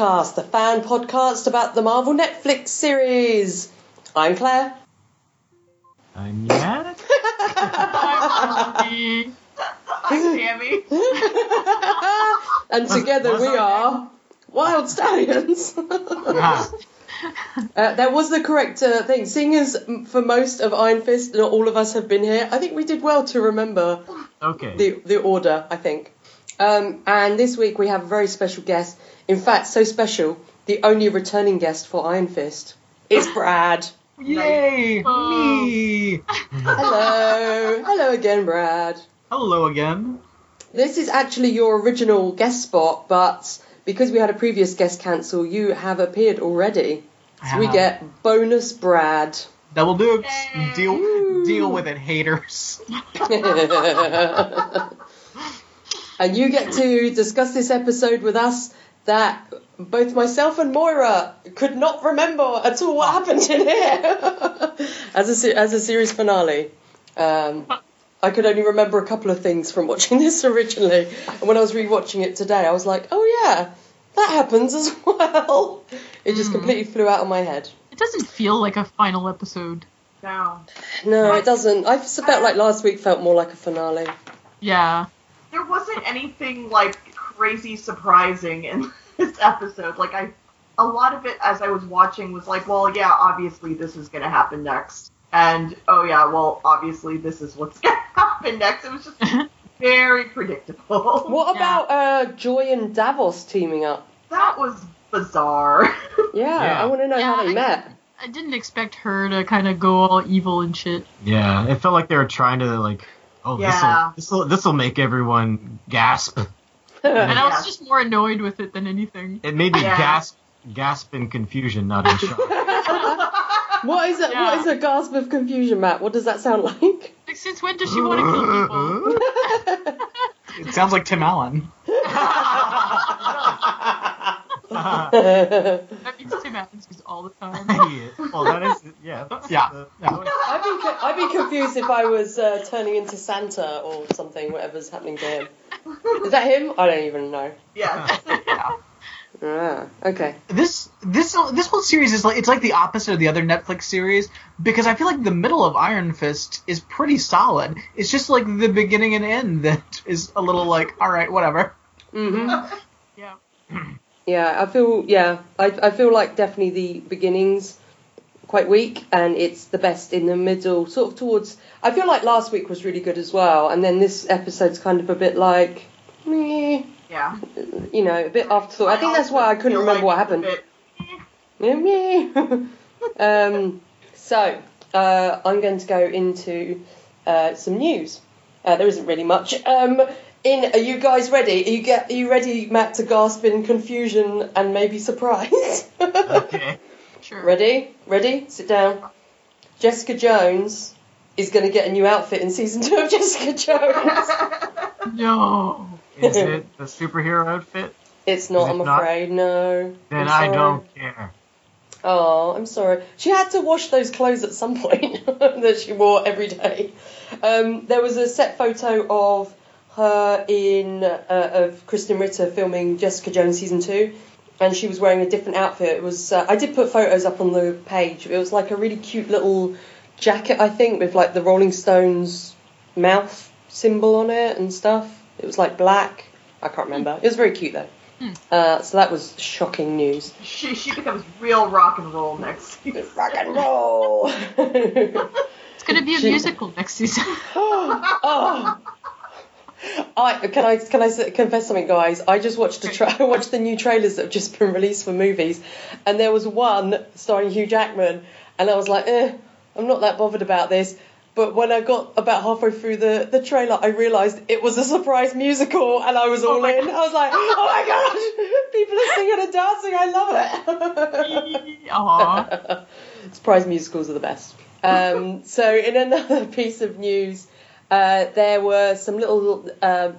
Defenders podcast, the fan podcast about the Marvel Netflix series. I'm Claire. I'm Matt. I'm Tammy. and together what's we our are Wyld Stallyns. Ah, Uh, that was the correct uh, thing. Seeing as for most of Iron Fist, not all of us have been here, I think we did well to remember okay. the the order. I think. Um, and this week we have a very special guest. In fact, so special, the only returning guest for Iron Fist is Brad. Yay! Oh. Me! Hello, hello again, Brad. Hello again. This is actually your original guest spot, but because we had a previous guest cancel, you have appeared already. So we get bonus Brad. Double dukes. Yay. Deal deal with it, haters. and you get to discuss this episode with us that both myself and Moira could not remember at all what happened in here as a as a series finale. Um, I could only remember a couple of things from watching this originally, and when I was rewatching it today, I was like, "Oh yeah, that happens as well." It just completely flew out of my head. It doesn't feel like a final episode. No. No, it doesn't. I felt like last week felt more like a finale. Yeah. There wasn't anything like crazy surprising in this episode. Like I a lot of it as I was watching was like, well, yeah, obviously this is going to happen next. And oh yeah, well, obviously this is what's going to happen next. It was just very predictable. What Yeah. about uh, Joy and Davos teaming up? That was bizarre. Yeah, Yeah. I want to know how Yeah, they I- met. I didn't expect her to kind of go all evil and shit. Yeah, it felt like they were trying to like, oh, Yeah. this will this will make everyone gasp. And I was just more annoyed with it than anything. It made me Yeah. gasp gasp in confusion, not in shock. What is it? Yeah. What is a gasp of confusion, Matt? What does that sound like? Like, since when does she want to kill people? It sounds like Tim Allen. That means Tim Adams is all the time. well, that is yeah. that's Yeah, the- yeah. I'd be co- I'd be confused if I was uh, turning into Santa or something. Whatever's happening to him. Is that him? I don't even know. yeah. Yeah. Ah, okay. This this this whole series is like it's like the opposite of the other Netflix series because I feel like the middle of Iron Fist is pretty solid. It's just like the beginning and end that is a little like all right, whatever. hmm Yeah. Yeah, I feel yeah, I I feel like definitely the beginnings quite weak, and it's the best in the middle, sort of towards. I feel like last week was really good as well, and then this episode's kind of a bit like, meh, Yeah. you know, a bit afterthought. I think that's why I couldn't remember what happened. Yeah, meh. um, so uh, I'm going to go into uh, some news. Uh, there isn't really much. Um, in, are you guys ready? Are you get? Are you ready, Matt, to gasp in confusion and maybe surprise? Okay. Sure. ready? Ready? Sit down. Jessica Jones is going to get a new outfit in season two of Jessica Jones. No. Is it the superhero outfit? It's not. I'm not? afraid. No. Then I don't care. Oh, I'm sorry. She had to wash those clothes at some point that she wore every day. Um, there was a set photo of her in uh, of Krysten Ritter filming Jessica Jones season two, and she was wearing a different outfit. It was uh, I did put photos up on the page. It was like a really cute little jacket, I think, with like the Rolling Stones mouth symbol on it and stuff. It was like black. I can't remember. It was very cute though. Uh, so that was shocking news. She she becomes real rock and roll next season. Rock and roll. It's gonna be a She- musical next season. oh. I can I can I confess something, guys? I just watched a tra- I watched the new trailers that have just been released for movies, and there was one starring Hugh Jackman, and I was like, eh, I'm not that bothered about this. But when I got about halfway through the, the trailer, I realised it was a surprise musical, and I was all my in. I was like, oh my gosh, people are singing and dancing. I love it. Surprise musicals are the best. Um, so, in another piece of news, uh, there were some little uh,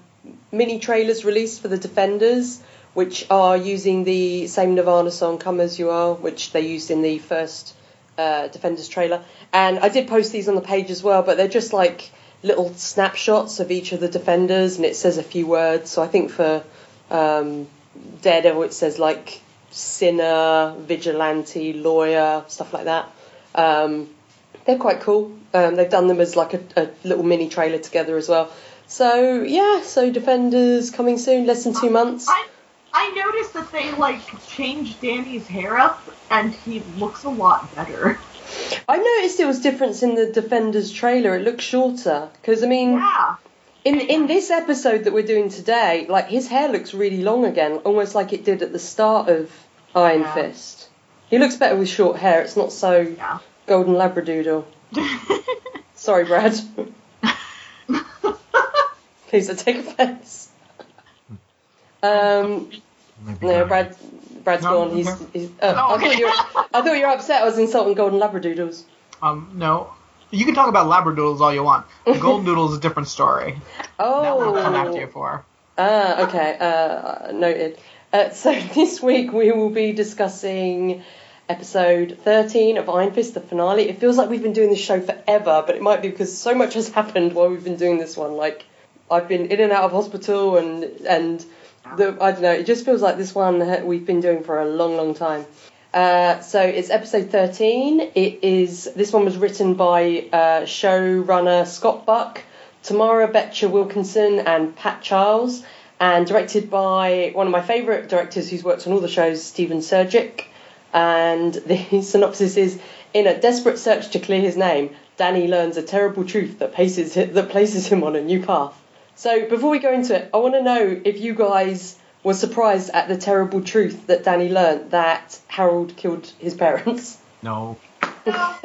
mini trailers released for the Defenders, which are using the same Nirvana song "Come as You Are," which they used in the first uh, Defenders trailer. And I did post these on the page as well, but they're just like little snapshots of each of the Defenders, and it says a few words. So I think for um, Daredevil, it says like sinner, vigilante, lawyer, stuff like that. Um, they're quite cool. Um, they've done them as like a, a little mini trailer together as well. So yeah, so Defenders coming soon, less than two months. I I noticed that they like changed Danny's hair up, and he looks a lot better. I noticed there was difference in the Defenders trailer. It looked shorter because I mean, Yeah. in in this episode that we're doing today, like his hair looks really long again, almost like it did at the start of Iron Yeah. Fist. He looks better with short hair. It's not so Yeah. golden labradoodle. Sorry, Brad. Please don't take offence. Um, no, not. Brad. Brad's No, gone. He's. okay. he's oh, Oh, I thought you. Were, I thought you were upset. I was insulting golden labradoodles. Um, no. You can talk about labradoodles all you want. Golden doodle is a different story. Oh. That one I'll come after you for. Ah, okay. Uh, noted. Uh, so this week we will be discussing episode 13 of Iron Fist, the finale. It feels like we've been doing this show forever, but it might be because so much has happened while we've been doing this one. Like, I've been in and out of hospital, and and the I don't know. It just feels like this one we've been doing for a long, long time. Uh, so it's episode 13. It is this one was written by uh, showrunner Scott Buck, Tamara Becher Wilkinson, and Pat Charles, and directed by one of my favourite directors who's worked on all the shows, Stephen Surjik. And the synopsis is: In a desperate search to clear his name, Danny learns a terrible truth that places that places him on a new path. So before we go into it, I want to know if you guys were surprised at the terrible truth that Danny learned that Harold killed his parents. No. yeah,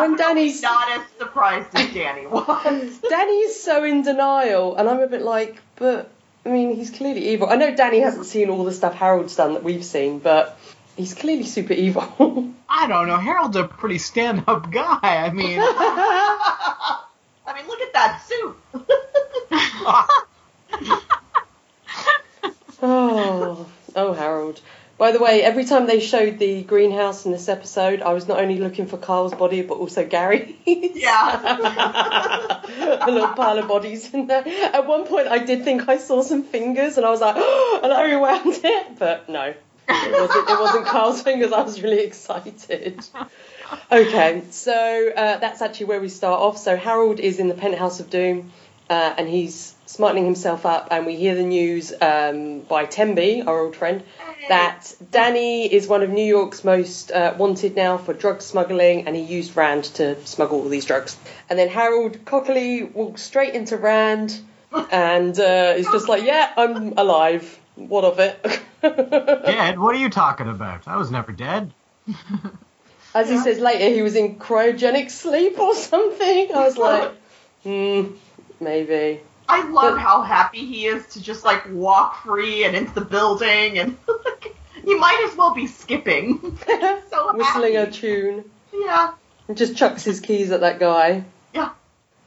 when Definitely Danny's not as surprised as Danny was. Danny is so in denial, and I'm a bit like, but I mean, he's clearly evil. I know Danny hasn't seen all the stuff Harold's done that we've seen, but he's clearly super evil. I don't know. Harold's a pretty stand-up guy. I mean, I mean, look at that suit. oh, oh, Harold. By the way, every time they showed the greenhouse in this episode, I was not only looking for Carl's body, but also Gary's. Yeah. a little pile of bodies in there. At one point, I did think I saw some fingers, and I was like, oh, and I rewound it, but no, it wasn't. It wasn't Carl's fingers. I was really excited. Okay, so uh, that's actually where we start off. So Harold is in the penthouse of doom, uh, and he's smartening himself up, and we hear the news um, by Temby, our old friend, that Danny is one of New York's most uh, wanted now for drug smuggling, and he used Rand to smuggle all these drugs. And then Harold cockily walks straight into Rand, and uh, is just like, "Yeah, I'm alive. What of it?" Dead? What are you talking about? I was never dead. As he says later, he was in cryogenic sleep or something. I was like, hmm, maybe. I love But- how happy he is to just like walk free and into the building, and you might as well be skipping. so Whistling a tune. Yeah. And just chucks his keys at that guy. Yeah.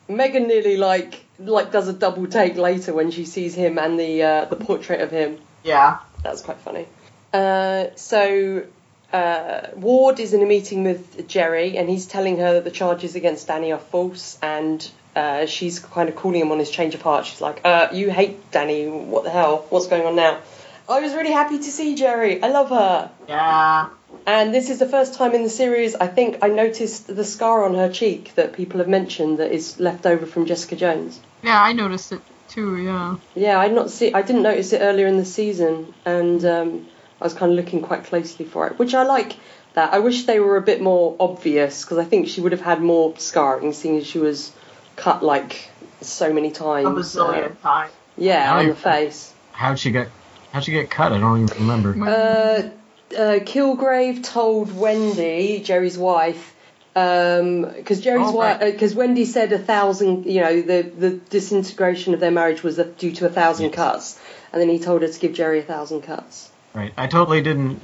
Megan nearly like like does a double take later when she sees him and the uh, the portrait of him. Yeah. That was quite funny. Uh, so uh, Ward is in a meeting with Jeri, and he's telling her that the charges against Danny are false, and uh, she's kind of calling him on his change of heart. She's like, uh, "You hate Danny? What the hell? What's going on now?" I was really happy to see Jeri. I love her. Yeah. And this is the first time in the series I think I noticed the scar on her cheek that people have mentioned that is left over from Jessica Jones. Yeah, I noticed it too. Yeah. Yeah, I not see. I didn't notice it earlier in the season, and um, I was kind of looking quite closely for it, which I like. That I wish they were a bit more obvious because I think she would have had more scarring, seeing as she was cut like so many times. A bazillion Uh, times. yeah, Now on you- the face. How'd she get? How'd she get cut? I don't even remember. Uh, uh, Kilgrave told Wendy, Jeri's wife, because Jeri's Oh, wife, right. because Wendy said a thousand, you know, the the disintegration of their marriage was due to a thousand Yes. cuts, and then he told her to give Jeri a thousand cuts. Right. I totally didn't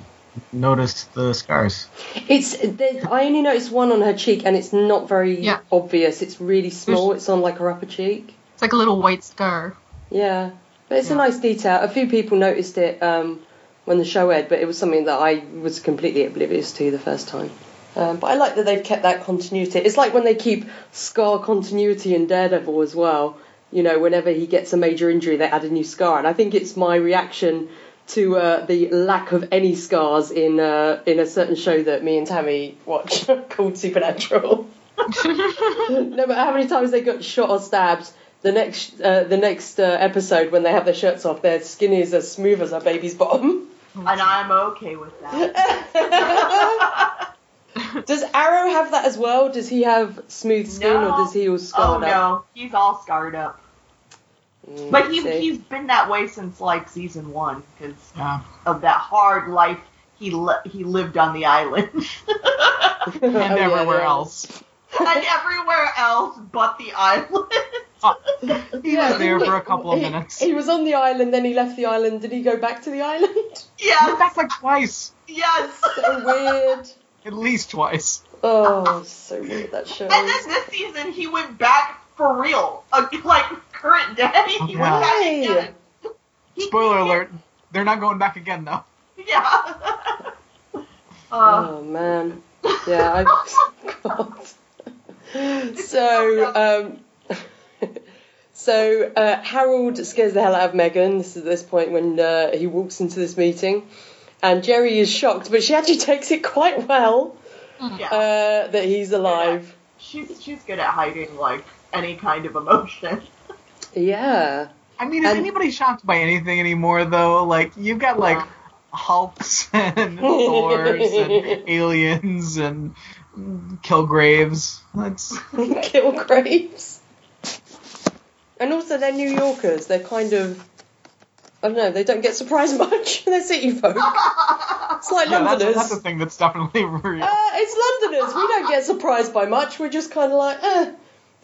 notice the scars. It's there, I only noticed one on her cheek, and it's not very Yeah. obvious. It's really small. It's on like her upper cheek. It's like a little white scar. Yeah, but it's a nice detail. A few people noticed it um, when the show aired, but it was something that I was completely oblivious to the first time. Um, but I like that they've kept that continuity. It's like when they keep scar continuity in Daredevil as well. you know, whenever he gets a major injury, they add a new scar. And I think it's my reaction to uh, the lack of any scars in uh, in a certain show that me and Tammy watch called Supernatural. no matter how many times they got shot or stabbed, the next uh, the next uh, episode when they have their shirts off, their skin is as smooth as a baby's bottom. And I'm okay with that. Does Arrow have that as well? Does he have smooth skin No. or does he all oh scarred up? no, he's all scarred up. Mm, But he see. he's been that way since like season one because Yeah. of that hard life he li- he lived on the island And Oh, everywhere yeah. else. and everywhere else but the island. He Yeah, was there for a couple of he- minutes. He was on the island, then he left the island. Did he go back to the island? Yeah, yes, back like twice. yes. so weird. At least twice. Oh, so weird that show. And then this season he went back for real, uh, like current day. Yeah. back Why? again. He- Spoiler alert. They're not going back again though. Yeah. uh, Oh man, yeah. I, God. So, um, so uh, Harold scares the hell out of Megan. This is at this point when uh, he walks into this meeting, and Jeri is shocked, but she actually takes it quite well yeah. uh, that he's alive. she's she's good at hiding like any kind of emotion. Yeah. I mean, is And- anybody shocked by anything anymore though? Like you've got like Yeah. Hulks and Thors and aliens and Kilgraves. That's Kill Graves. And also, they're New Yorkers. They're kind of. I don't know, they don't get surprised much. they're city folk. It's like yeah, that's, Londoners. that's a thing that's definitely real. Uh, it's Londoners. We don't get surprised by much. We're just kind of like, eh.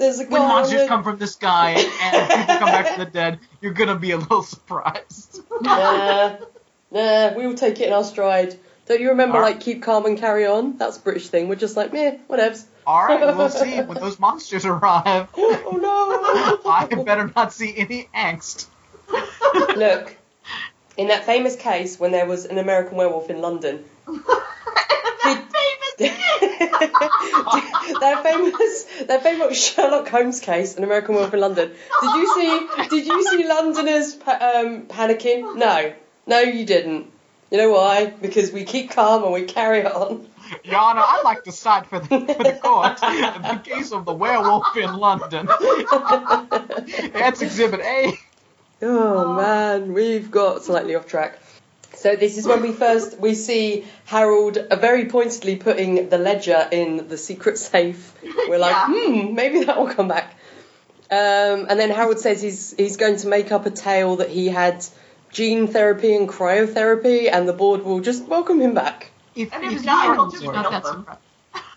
There's a when monsters come from the sky and people come back from the dead, you're gonna be a little surprised. Nah, nah. We will take it in our stride. Don't you remember, like, keep calm and carry on? That's a British thing. We're just like, meh, whatevs. All right, we'll see when those monsters arrive. oh no. I better not see any angst. Look, in that famous case when there was an American werewolf in London, that famous that famous Sherlock Holmes case, an American werewolf in London. Did you see? Did you see Londoners um, panicking? No, no, you didn't. You know why? Because we keep calm and we carry on. Your Honor, I'd like to side for the, for the court the case of the werewolf in London. That's Exhibit A. Oh man, we've got slightly off track. So this is when we first we see Harold uh, very pointedly putting the ledger in the secret safe. We're like, Yeah. hmm, maybe that will come back. Um, and then Harold says he's he's going to make up a tale that he had gene therapy and cryotherapy, and the board will just welcome him back. If, And if if not, are- he'll just Not kill that surprised.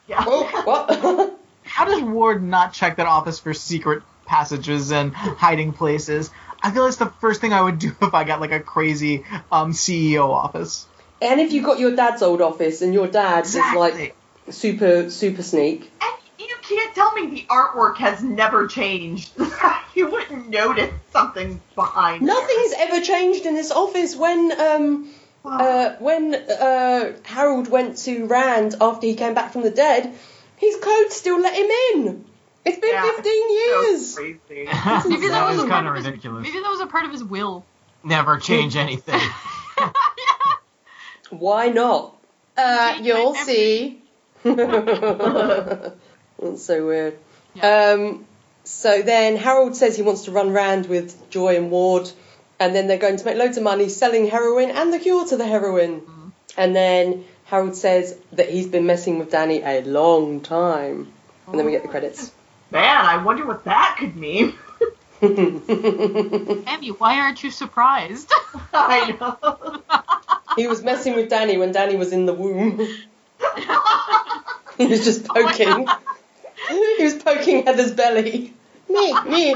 Yeah. Oh, what? how does Ward not check that office for secret passages and hiding places? I feel it's the first thing I would do if I got like a crazy um, CEO office. and if you got your dad's old office and your dad is like super super sneak. And you can't tell me the artwork has never changed. you wouldn't notice something behind. there. Nothing's ever changed in this office. When um uh when uh Harold went to Rand after he came back from the dead, his code still let him in. It's been Yeah, fifteen it's so years. crazy. Maybe that was kind of of his, ridiculous. Maybe that was a part of his will. Never change anything. Why not? Uh, you'll see. That's so weird. Yeah. Um, so then Harold says he wants to run round with Joy and Ward, and then they're going to make loads of money selling heroin and the cure to the heroin. And then Harold says that he's been messing with Danny a long time. And then we get the credits. Man, I wonder what that could mean. Emmy, why aren't you surprised? I know. he was messing with Danny when Danny was in the womb. he was just oh poking. he was poking Heather's belly. Me, me.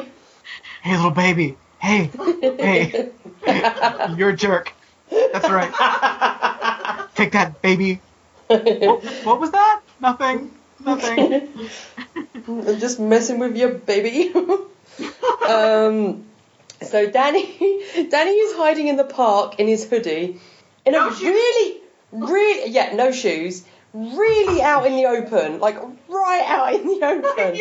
Hey, little baby. Hey, hey, you're a jerk. That's right. Take that, baby. What, what was that? Nothing. Nothing. I'm just messing with your baby. um, so Danny, Danny is hiding in the park in his hoodie, in No a shoes. really, really, yeah, no shoes, really out in the open, like right out in the open.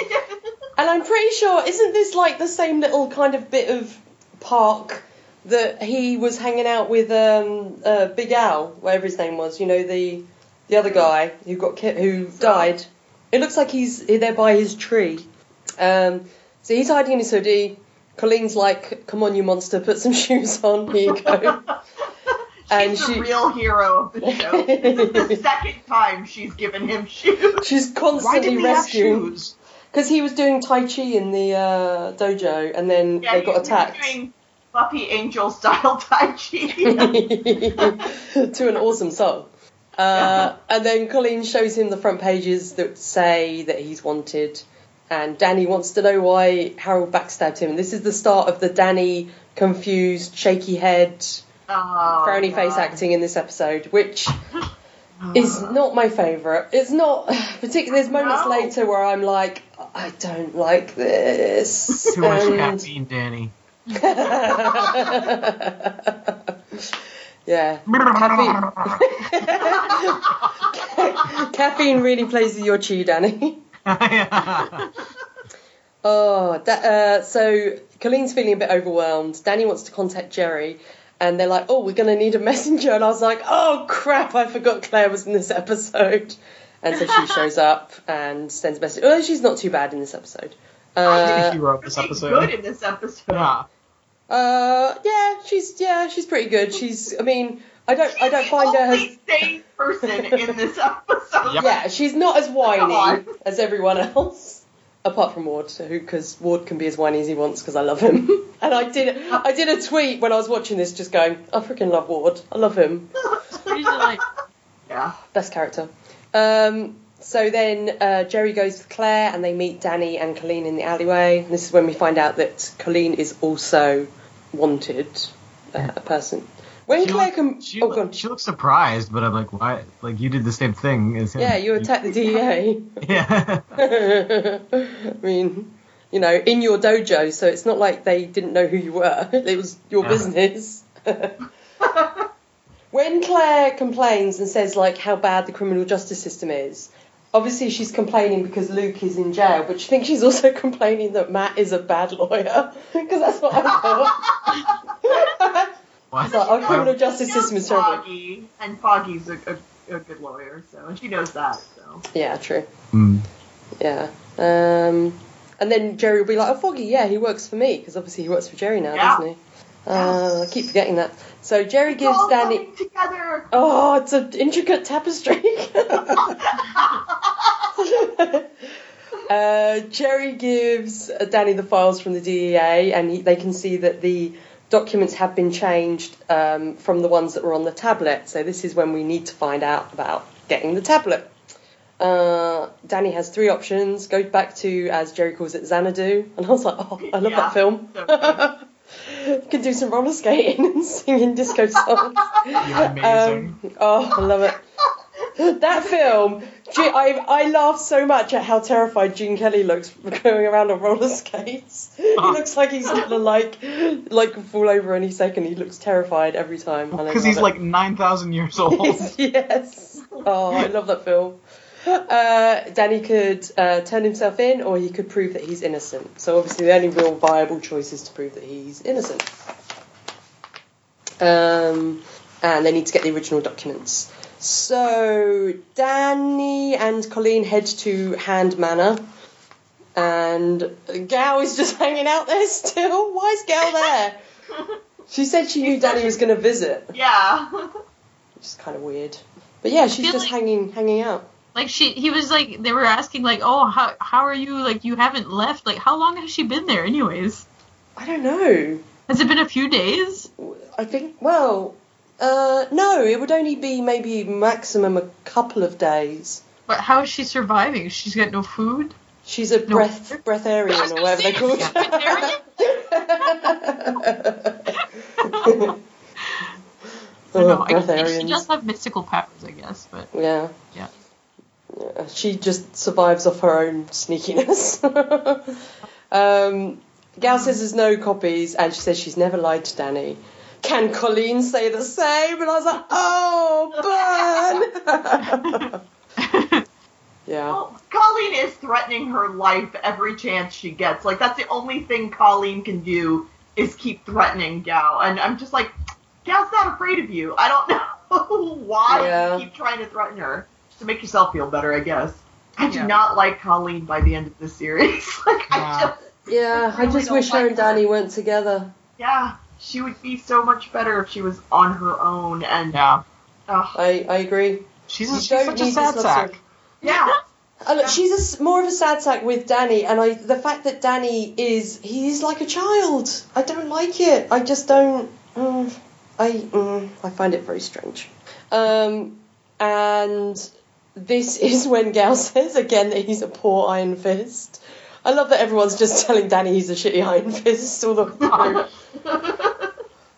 And I'm pretty sure, isn't this like the same little kind of bit of park that he was hanging out with um, uh, Big Al, whatever his name was? You know, the the other guy who got ki- who died. It looks like he's there by his tree. Um, so he's hiding in his hoodie. Colleen's like, "Come on, you monster, put some shoes on. Here you go." And she's the she- real hero of the show. this is the second time she's given him shoes. She's constantly didn't he have rescuing shoes? because he was doing tai chi in the uh, dojo, and then Yeah, they got attacked. doing Buffy Angel style Tai Chi. to an awesome song. Uh, and then Colleen shows him the front pages that say that he's wanted, and Danny wants to know why Harold backstabbed him. And this is the start of the Danny confused, shaky head, oh, frowny face acting in this episode, which is not my favourite. It's not particularly. There's moments No. later where I'm like, I don't like this. Too much And- caffeine, Danny. yeah. Caffeine. Caffeine really plays with your chi, Danny. Oh, that, uh, so Colleen's feeling a bit overwhelmed. Danny wants to contact Jeri, and they're like, "Oh, we're gonna need a messenger." And I was like, "Oh crap! I forgot Claire was in this episode." And so she shows up and sends a message. Oh, she's not too bad in this episode. the Uh, hero of this Pretty episode. good in this episode. Yeah. Uh, yeah, she's yeah, she's pretty good. She's, I mean, I don't, I don't She's find the her. only sane person in this episode. Yep. Yeah, she's not as whiny as everyone else, apart from Ward, who because Ward can be as whiny as he wants because I love him. and I did I did a tweet when I was watching this, just going, I freaking love Ward. I love him. Usually, like, Yeah. Best character. Um, so then uh, Jeri goes with Claire, and they meet Danny and Colleen in the alleyway. And this is when we find out that Colleen is also wanted, uh, a person. When She Claire can, she, oh, look- she looks surprised, but I'm like, why? Like you did the same thing as him. Yeah, you attacked the DEA. Yeah. I mean, you know, in your dojo, so it's not like they didn't know who you were. It was your Yeah. business. when Claire complains and says like how bad the criminal justice system is, obviously she's complaining because Luke is in jail, but you think she's also complaining that Matt is a bad lawyer because that's what I thought. Why? It's like, our criminal justice system is terrible. Foggy, and Foggy's a, a, a good lawyer, so and she knows that. So Yeah, true. Hmm. Yeah. Um, and then Jeri will be like, "Oh, Foggy, yeah, he works for me because obviously he works for Jeri now, Yeah. doesn't he?" Uh, I keep forgetting that. So Jeri it's gives Danny. together. Oh, it's an intricate tapestry. uh, Jeri gives Danny the files from the DEA, and he, they can see that the documents have been changed um, from the ones that were on the tablet. So this is when we need to find out about getting the tablet. Uh, Danny has three options. Go back to, as Jeri calls it, Xanadu. And I was like, oh, I love Yeah, that film. so good. you can do some roller skating and singing disco songs. You're amazing. Um, oh, I love it. That film, I I laughed so much at how terrified Gene Kelly looks going around on roller skates. He looks like he's gonna like like fall over any second. He looks terrified every time. Because he's it. like 9,000 years old. yes. Oh, I love that film. Uh, Danny could uh, turn himself in, or he could prove that he's innocent. So obviously, the only real viable choice is to prove that he's innocent. Um, and they need to get the original documents. So Danny and Colleen head to Hand Manor, and Gao is just hanging out there still. Why is Gao there? She said she knew Danny was going to visit yeah. which is kind of weird. But yeah, she's just like- hanging hanging out. Like she, he was like, they were asking like, oh, how how are you? Like, you haven't left. Like, how long has she been there, anyways? I don't know. Has it been a few days? I think well, uh, no, it would only be maybe maximum a couple of days. But how is she surviving? She's got no food. She's a No. breath breatharian or whatever they call it I oh, know. I guess she does have mystical powers, I guess, but Yeah. Yeah. Yeah, She just survives off her own sneakiness. um, Gao says there's no copies, and she says she's never lied to Danny. Can Colleen say the same? And I was like, oh, burn! Yeah. Well, Colleen is threatening her life every chance she gets. Like that's the only thing Colleen can do is keep threatening Gao. and I'm just like, Gao's not afraid of you. I don't know why Yeah. you keep trying to threaten her to make yourself feel better. I guess. I do Yeah. not like Colleen by the end of the series. like I just, Yeah, I really just don't wish her and Danny weren't together. yeah, she would be so much better if she was on her own. And Yeah. ugh, I, I agree. She's, You a, she's such a sad sack. yeah. Uh, look, she's a s more of a sad sack with Danny, and I the fact that Danny is he's like a child. I don't like it. I just don't. Mm, I mm, I find it very strange. Um, and this is when Gao says again that he's a poor Iron Fist. I love that everyone's just telling Danny he's a shitty Iron Fist all the way through.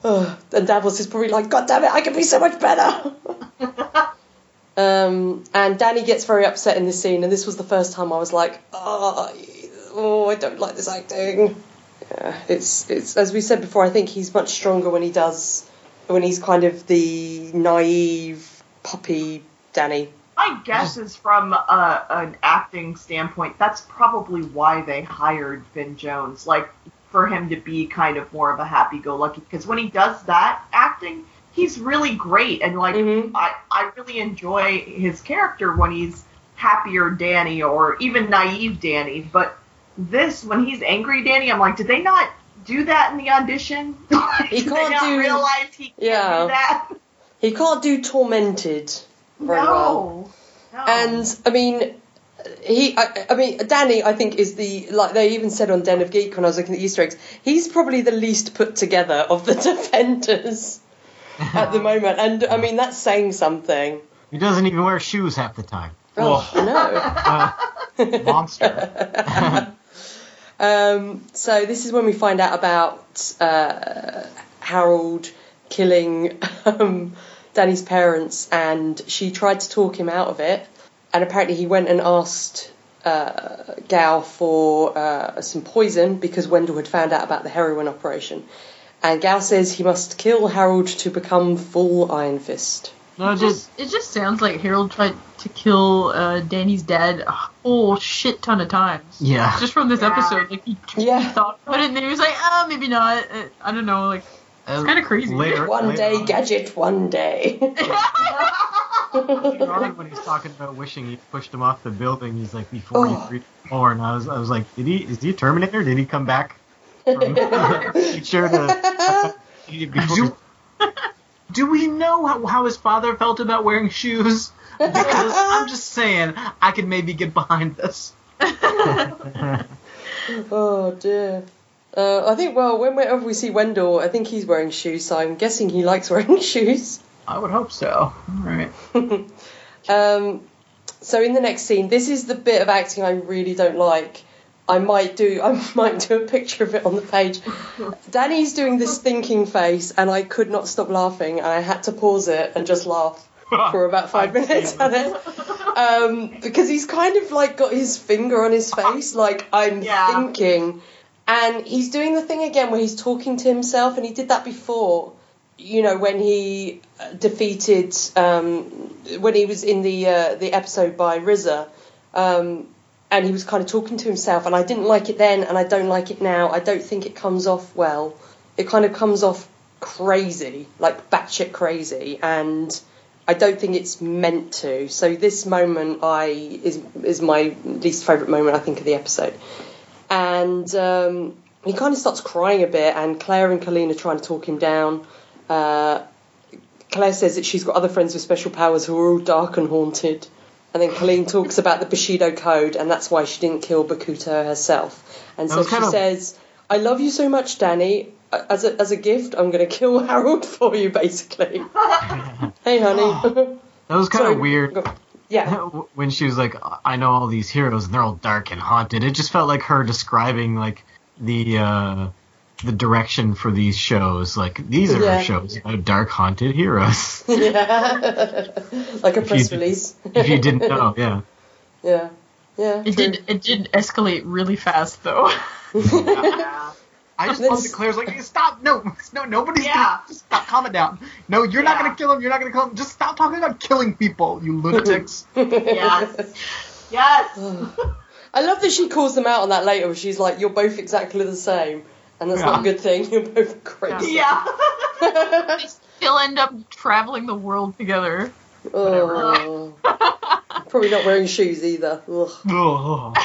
Ugh, and Davos is probably like, God damn it, I can be so much better. Um, and Danny gets very upset in this scene, and this was the first time I was like, oh, oh I don't like this acting. Yeah, it's it's as we said before. I think he's much stronger when he does when he's kind of the naive puppy Danny. My guess is from a, an acting standpoint, that's probably why they hired Finn Jones, like for him to be kind of more of a happy-go-lucky. Because when he does that acting, he's really great, and like Mhm. I, I really enjoy his character when he's happier Danny or even naive Danny. But this, when he's angry Danny, I'm like, did they not do that in the audition? He can't do- realize he can't Yeah. do that? He can't do tormented very well. no. No. And I mean, he, I, I mean, Danny, I think is the like they even said on Den of Geek when I was looking at the Easter eggs. He's probably the least put together of the defenders at the moment, and I mean that's saying something. He doesn't even wear shoes half the time. Oh, I know. Uh, Monster. Um, so this is when we find out about uh, Harold killing um, Danny's parents, and she tried to talk him out of it. And apparently, he went and asked uh, Gao for uh, some poison because Wendell had found out about the heroin operation. And Gao says he must kill Harold to become full Iron Fist. no, It just just, it just sounds like Harold tried to kill uh, Danny's dad a whole shit ton of times. yeah. Just from this Yeah. episode, like he, he Yeah. thought about it, and then he was like, "Ah, maybe not." Uh, I don't know. Like, It's um, kinda crazy. Later, One later day, on- gadget, one day. Later on, when he's talking about wishing he pushed him off the building, he's like before Oh. he reached four, and I was, I was like, did he? Is he a Terminator? Did he come back? From, make sure to. Do, do we know how, how his father felt about wearing shoes? Because I'm just saying, I could maybe get behind this. Oh dear. Uh, I think well, whenever we see Wendell, I think he's wearing shoes, so I'm guessing he likes wearing shoes. I would hope so. All right. Um, so in the next scene, this is the bit of acting I really don't like. I might do I might do a picture of it on the page. Danny's doing this thinking face, and I could not stop laughing, and I had to pause it and just laugh for about 5 minutes at it. Um, because he's kind of like got his finger on his face, like I'm Yeah. thinking. And he's doing the thing again where he's talking to himself, and he did that before. You know, when he uh, defeated, um, when he was in the uh, the episode by RZA, um, and he was kind of talking to himself, and I didn't like it then, and I don't like it now. I don't think it comes off well. It kind of comes off crazy, like batshit crazy, and I don't think it's meant to. So this moment, I is is my least favorite moment I think of the episode, and um, he kind of starts crying a bit, and Claire and Colleen are trying to talk him down. Uh, Claire says that she's got other friends with special powers who are all dark and haunted. And then Colleen talks about the Bushido Code, and that's why she didn't kill Bakuto herself. And so she of- says, I love you so much, Danny. As a, as a gift, I'm going to kill Harold for you, basically. hey, honey. That was kind of weird. Go- Yeah. when she was like, "I know all these heroes, and they're all dark and haunted." It just felt like her describing like the uh, the direction for these shows. Like these are Yeah. shows about dark haunted heroes. yeah. like a press you- release. if you didn't know, yeah. yeah. Yeah. it true. did it did escalate really fast though. yeah. I just This- love that Claire's like, stop, no, no, nobody's Yeah. gonna, just stop, calm it down. No, you're not gonna kill him, you're not gonna kill him, just stop talking about killing people, you lunatics. Yes. Yes. I love that she calls them out on that later. Where she's like, "You're both exactly the same," and that's not a good thing. You're both crazy. yeah. They still end up traveling the world together. Oh. Probably not wearing shoes either. Ugh.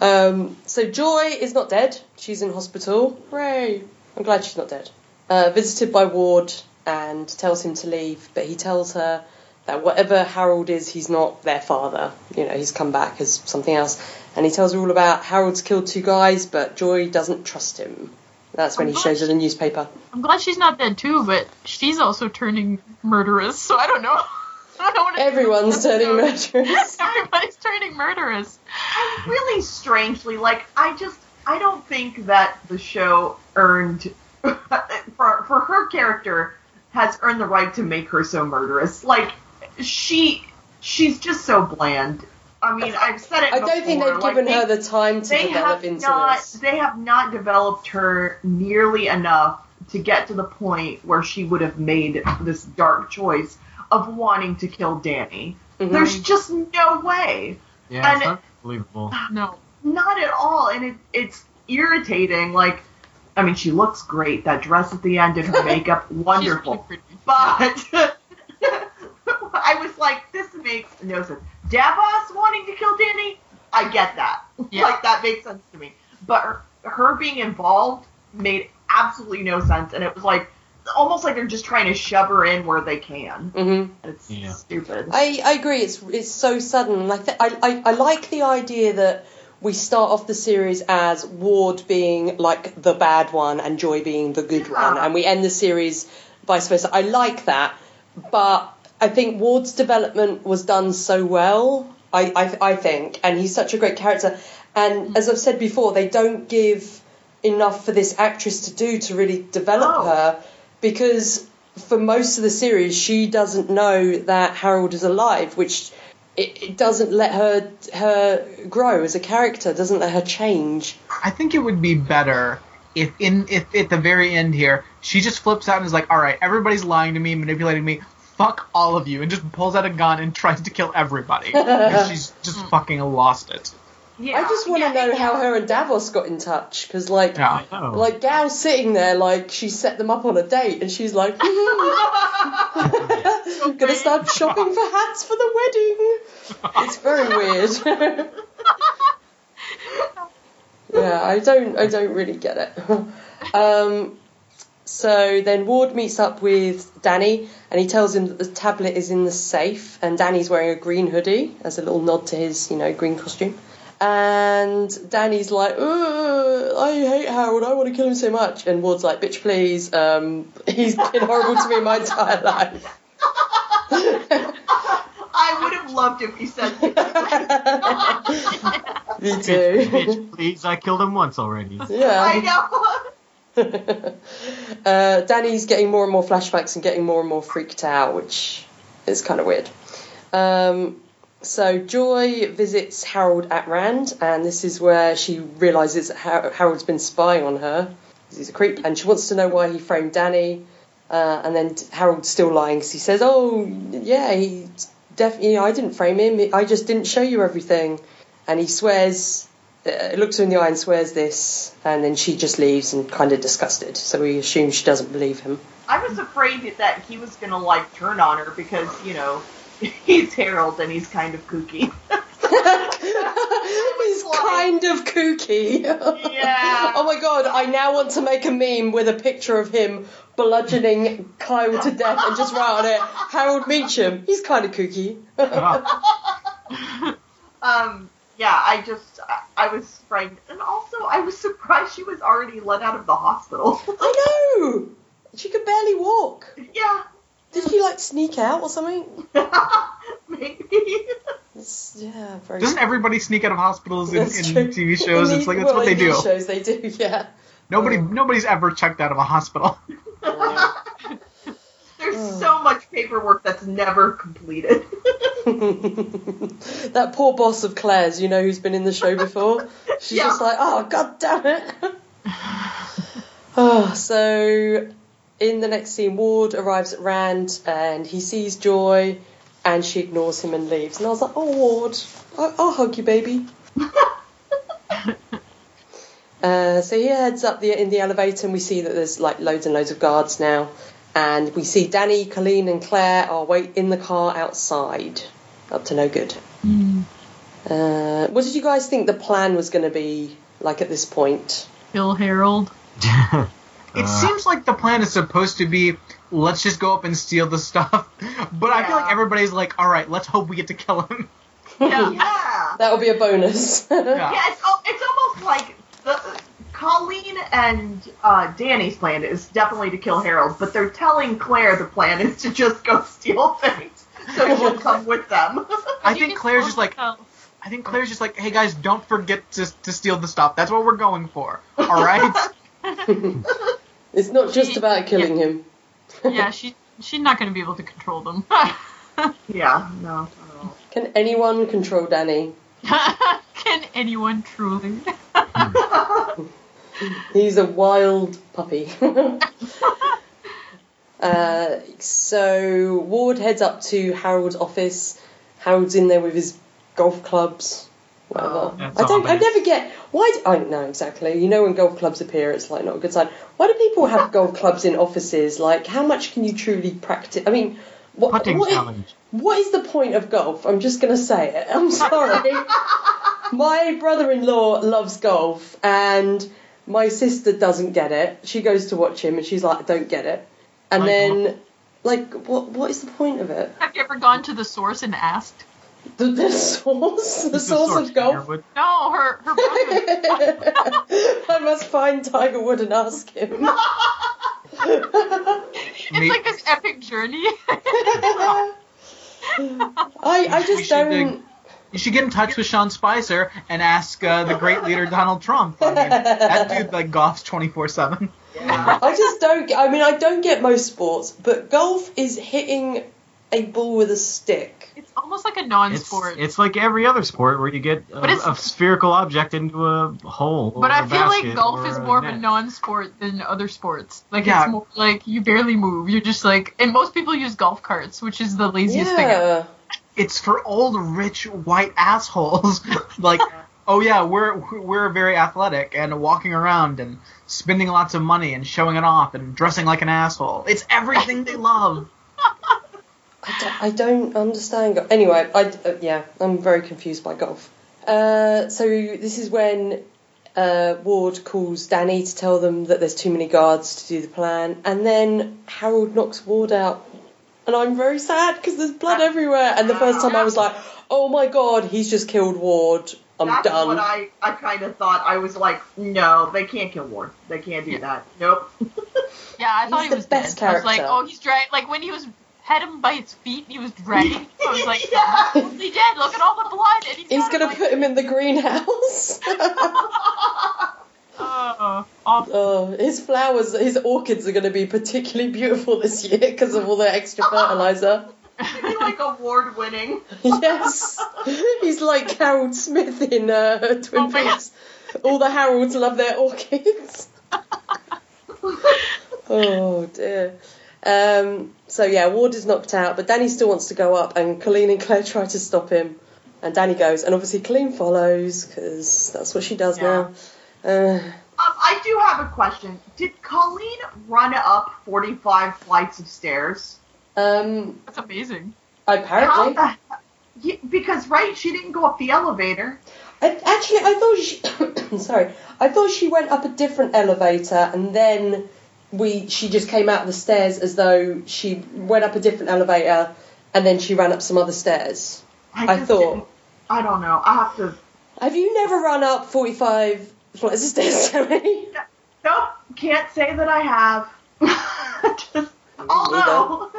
Um, so Joy is not dead. She's in hospital. Hooray! I'm glad she's not dead. Uh, visited by Ward and tells him to leave, but he tells her that whatever Harold is, he's not their father. You know, he's come back as something else. And he tells her all about Harold's killed two guys, but Joy doesn't trust him. That's when he shows her the newspaper. I'm glad she's not dead too, but she's also turning murderous, so I don't know. I don't wanna- Everyone's turning murderous. Everybody's turning murderous. really strangely, like I just I don't think that the show earned for for her character has earned the right to make her so murderous. Like she she's just so bland. I mean, I've said it. I don't think they've like, given they- her the time to develop have into not this. they have not developed her nearly enough to get to the point where she would have made this dark choice of wanting to kill Danny. Mhm. There's just no way. Yeah, it's And- not believable. No. Not at all, and it, it's irritating. Like, I mean, she looks great. That dress at the end and her makeup, She's wonderful. pretty. But I was like, this makes no sense. Davos wanting to kill Danny, I get that. Yeah. Like that makes sense to me. But her, her being involved made absolutely no sense, and it was like almost like they're just trying to shove her in where they can. hmm It's Yeah. stupid. I, I agree. It's it's so sudden. Like th- I, I I like the idea that we start off the series as Ward being like the bad one and Joy being the good Yeah. one, and we end the series vice versa. I like that, but I think Ward's development was done so well. I I, I think, and he's such a great character. And as I've said before, they don't give enough for this actress to do to really develop No. her because for most of the series she doesn't know that Harold is alive, which it, it doesn't let her her grow as a character, doesn't let her change. I think it would be better if in if at the very end here she just flips out and is like, "All right, everybody's lying to me, manipulating me. Fuck all of you," and just pulls out a gun and tries to kill everybody. She's just fucking lost it. Yeah, I just want to yeah, know yeah. how her and Davos got in touch because like. Yeah. Like Gao's sitting there, like she set them up on a date, and she's like, "Gonna start shopping for hats for the wedding." It's very weird. yeah, I don't, I don't really get it. um, so then Ward meets up with Danny, and he tells him that the tablet is in the safe, and Danny's wearing a green hoodie as a little nod to his, you know, green costume. And Danny's like, I hate Harold. I want to kill him so much. And Ward's like, bitch, please. Um, he's been horrible to me my entire life. I would have loved if he said Me bitch, too. bitch, please. I killed him once already. yeah. I know. uh, Danny's getting more and more flashbacks and getting more and more freaked out, which is kind of weird. Um, so Joy visits Harold at Rand, and this is where she realizes that Har- Harold's been spying on her he's a creep, and she wants to know why he framed Danny. Uh, and then Harold's still lying because he says, "Oh, yeah, he definitely. I didn't frame him. I just didn't show you everything." And he swears, uh, looks her in the eye and swears this, and then she just leaves and kind of disgusted. So we assume she doesn't believe him. I was afraid that he was gonna like turn on her because you know he's Harold and he's kind of kooky. He's kind of kooky. Yeah. oh my god, I now want to make a meme with a picture of him bludgeoning Kyle to death and just write on it, Harold Meachum. He's kind of kooky. Um. Yeah. I just I, I was frightened, and also I was surprised she was already let out of the hospital. I know! She could barely walk. yeah. Did she like sneak out or something? Maybe. It's, yeah, very Doesn't everybody sneak out of hospitals in, in TV shows? In It's like that's well, what they in do. shows they do, yeah. Nobody, oh. nobody's ever checked out of a hospital. There's Oh. so much paperwork that's never completed. that poor boss of Claire's, you know, who's been in the show before. She's Yeah. just like, oh, god damn it. oh, so in the next scene, Ward arrives at Rand and he sees Joy and she ignores him and leaves. And I was like, oh, Ward, I- I'll hug you, baby. Uh, so he heads up the in the elevator, and we see that there's like loads and loads of guards now, and we see Danny, Colleen, and Claire are wait in the car outside, up to no good. Hmm. Uh, what did you guys think the plan was going to be like at this point? Kill Harold. It Uh, seems like the plan is supposed to be let's just go up and steal the stuff, but I feel like everybody's like, all right, let's hope we get to kill him. Yeah. Yeah. That would be a bonus. Yeah. Yeah, it's, it's almost like the Colleen and uh, Danny's plan is definitely to kill Harold, but they're telling Claire the plan is to just go steal things, so she'll come with them. I think Claire's just like. I think Claire's just like, hey guys, don't forget to to steal the stuff. That's what we're going for. All right. it's not just She- about killing him. yeah, she she's not going to be able to control them. yeah, no, not at all. Can anyone control Danny? Can anyone truly? He's a wild puppy. uh, so Ward heads up to Harold's office. Harold's in there with his golf clubs. Whatever. Oh. That's I don't. I never get why. Do, I know exactly. You know when golf clubs appear, it's like not a good sign. Why do people have golf clubs in offices? Like, how much can you truly practice? I mean, what, Putting what is- challenge. what is the point of golf? I'm just going to say it. I'm sorry. my brother in law loves golf, and my sister doesn't get it. She goes to watch him, and she's like, I don't get it. And Like then, like, what what is the point of it? Have you ever gone to the source and asked? The, the source? The It's source of golf? Firewood. No, her her brother. I must find Tiger Wood and ask him. it's Me- like this epic journey. I, I just should, don't. You should get in touch with Sean Spicer and ask uh, the great leader Donald Trump. I mean, that dude like golfs twenty four seven. I just don't. I mean, I don't get most sports, but golf is hitting a ball with a stick. it's almost like a non-sport. it's like every other sport where you get a, a spherical object into a hole. but or I a feel like golf or is a more of a non-sport than other sports. Like Yeah. it's more like you barely move. You're just like, and most people use golf carts, which is the laziest thing. ever. It's for old rich white assholes. like, oh yeah, we're we're very athletic and walking around and spending lots of money and showing it off and dressing like an asshole. It's everything they love. I don't, I don't understand golf. Anyway, I uh, yeah, I'm very confused by golf. Uh, so this is when uh, Ward calls Danny to tell them that there's too many guards to do the plan, and then Harold knocks Ward out, and I'm very sad because there's blood everywhere. And the first time I was like, oh my god, he's just killed Ward. I'm That's done. what I, I kind of thought. I was like, no, they can't kill Ward. They can't do that. Nope. Yeah, I thought He's he the was best dead. I was like, oh, he's dragged. Like when he was had him by his feet, and he was dragging. I was like, Yeah. he's dead. Look at all the blood. And he's, He's gonna like, put him in the greenhouse. Oh, awful. oh, his flowers, his orchids are gonna be particularly beautiful this year because of all the extra fertilizer. He'd be like award winning. yes, he's like Harold Smith in uh, Twin Oh. Peaks. All the Harolds love their orchids. oh dear. Um, so yeah, Ward is knocked out, but Danny still wants to go up, and Colleen and Claire try to stop him, and Danny goes, and obviously Colleen follows because that's what she does Yeah. now. Uh, Um, I do have a question. Did Colleen run up 45 flights of stairs? um, That's amazing. How apparently, the because right, she didn't go up the elevator. I, actually, I thought she. sorry, I thought she went up a different elevator, and then we she just came out of the stairs as though she went up a different elevator, and then she ran up some other stairs. I just thought- didn't- I don't know. I have to. Have you never run up forty five flights of stairs, Sammy? Nope, can't say that I have. just, although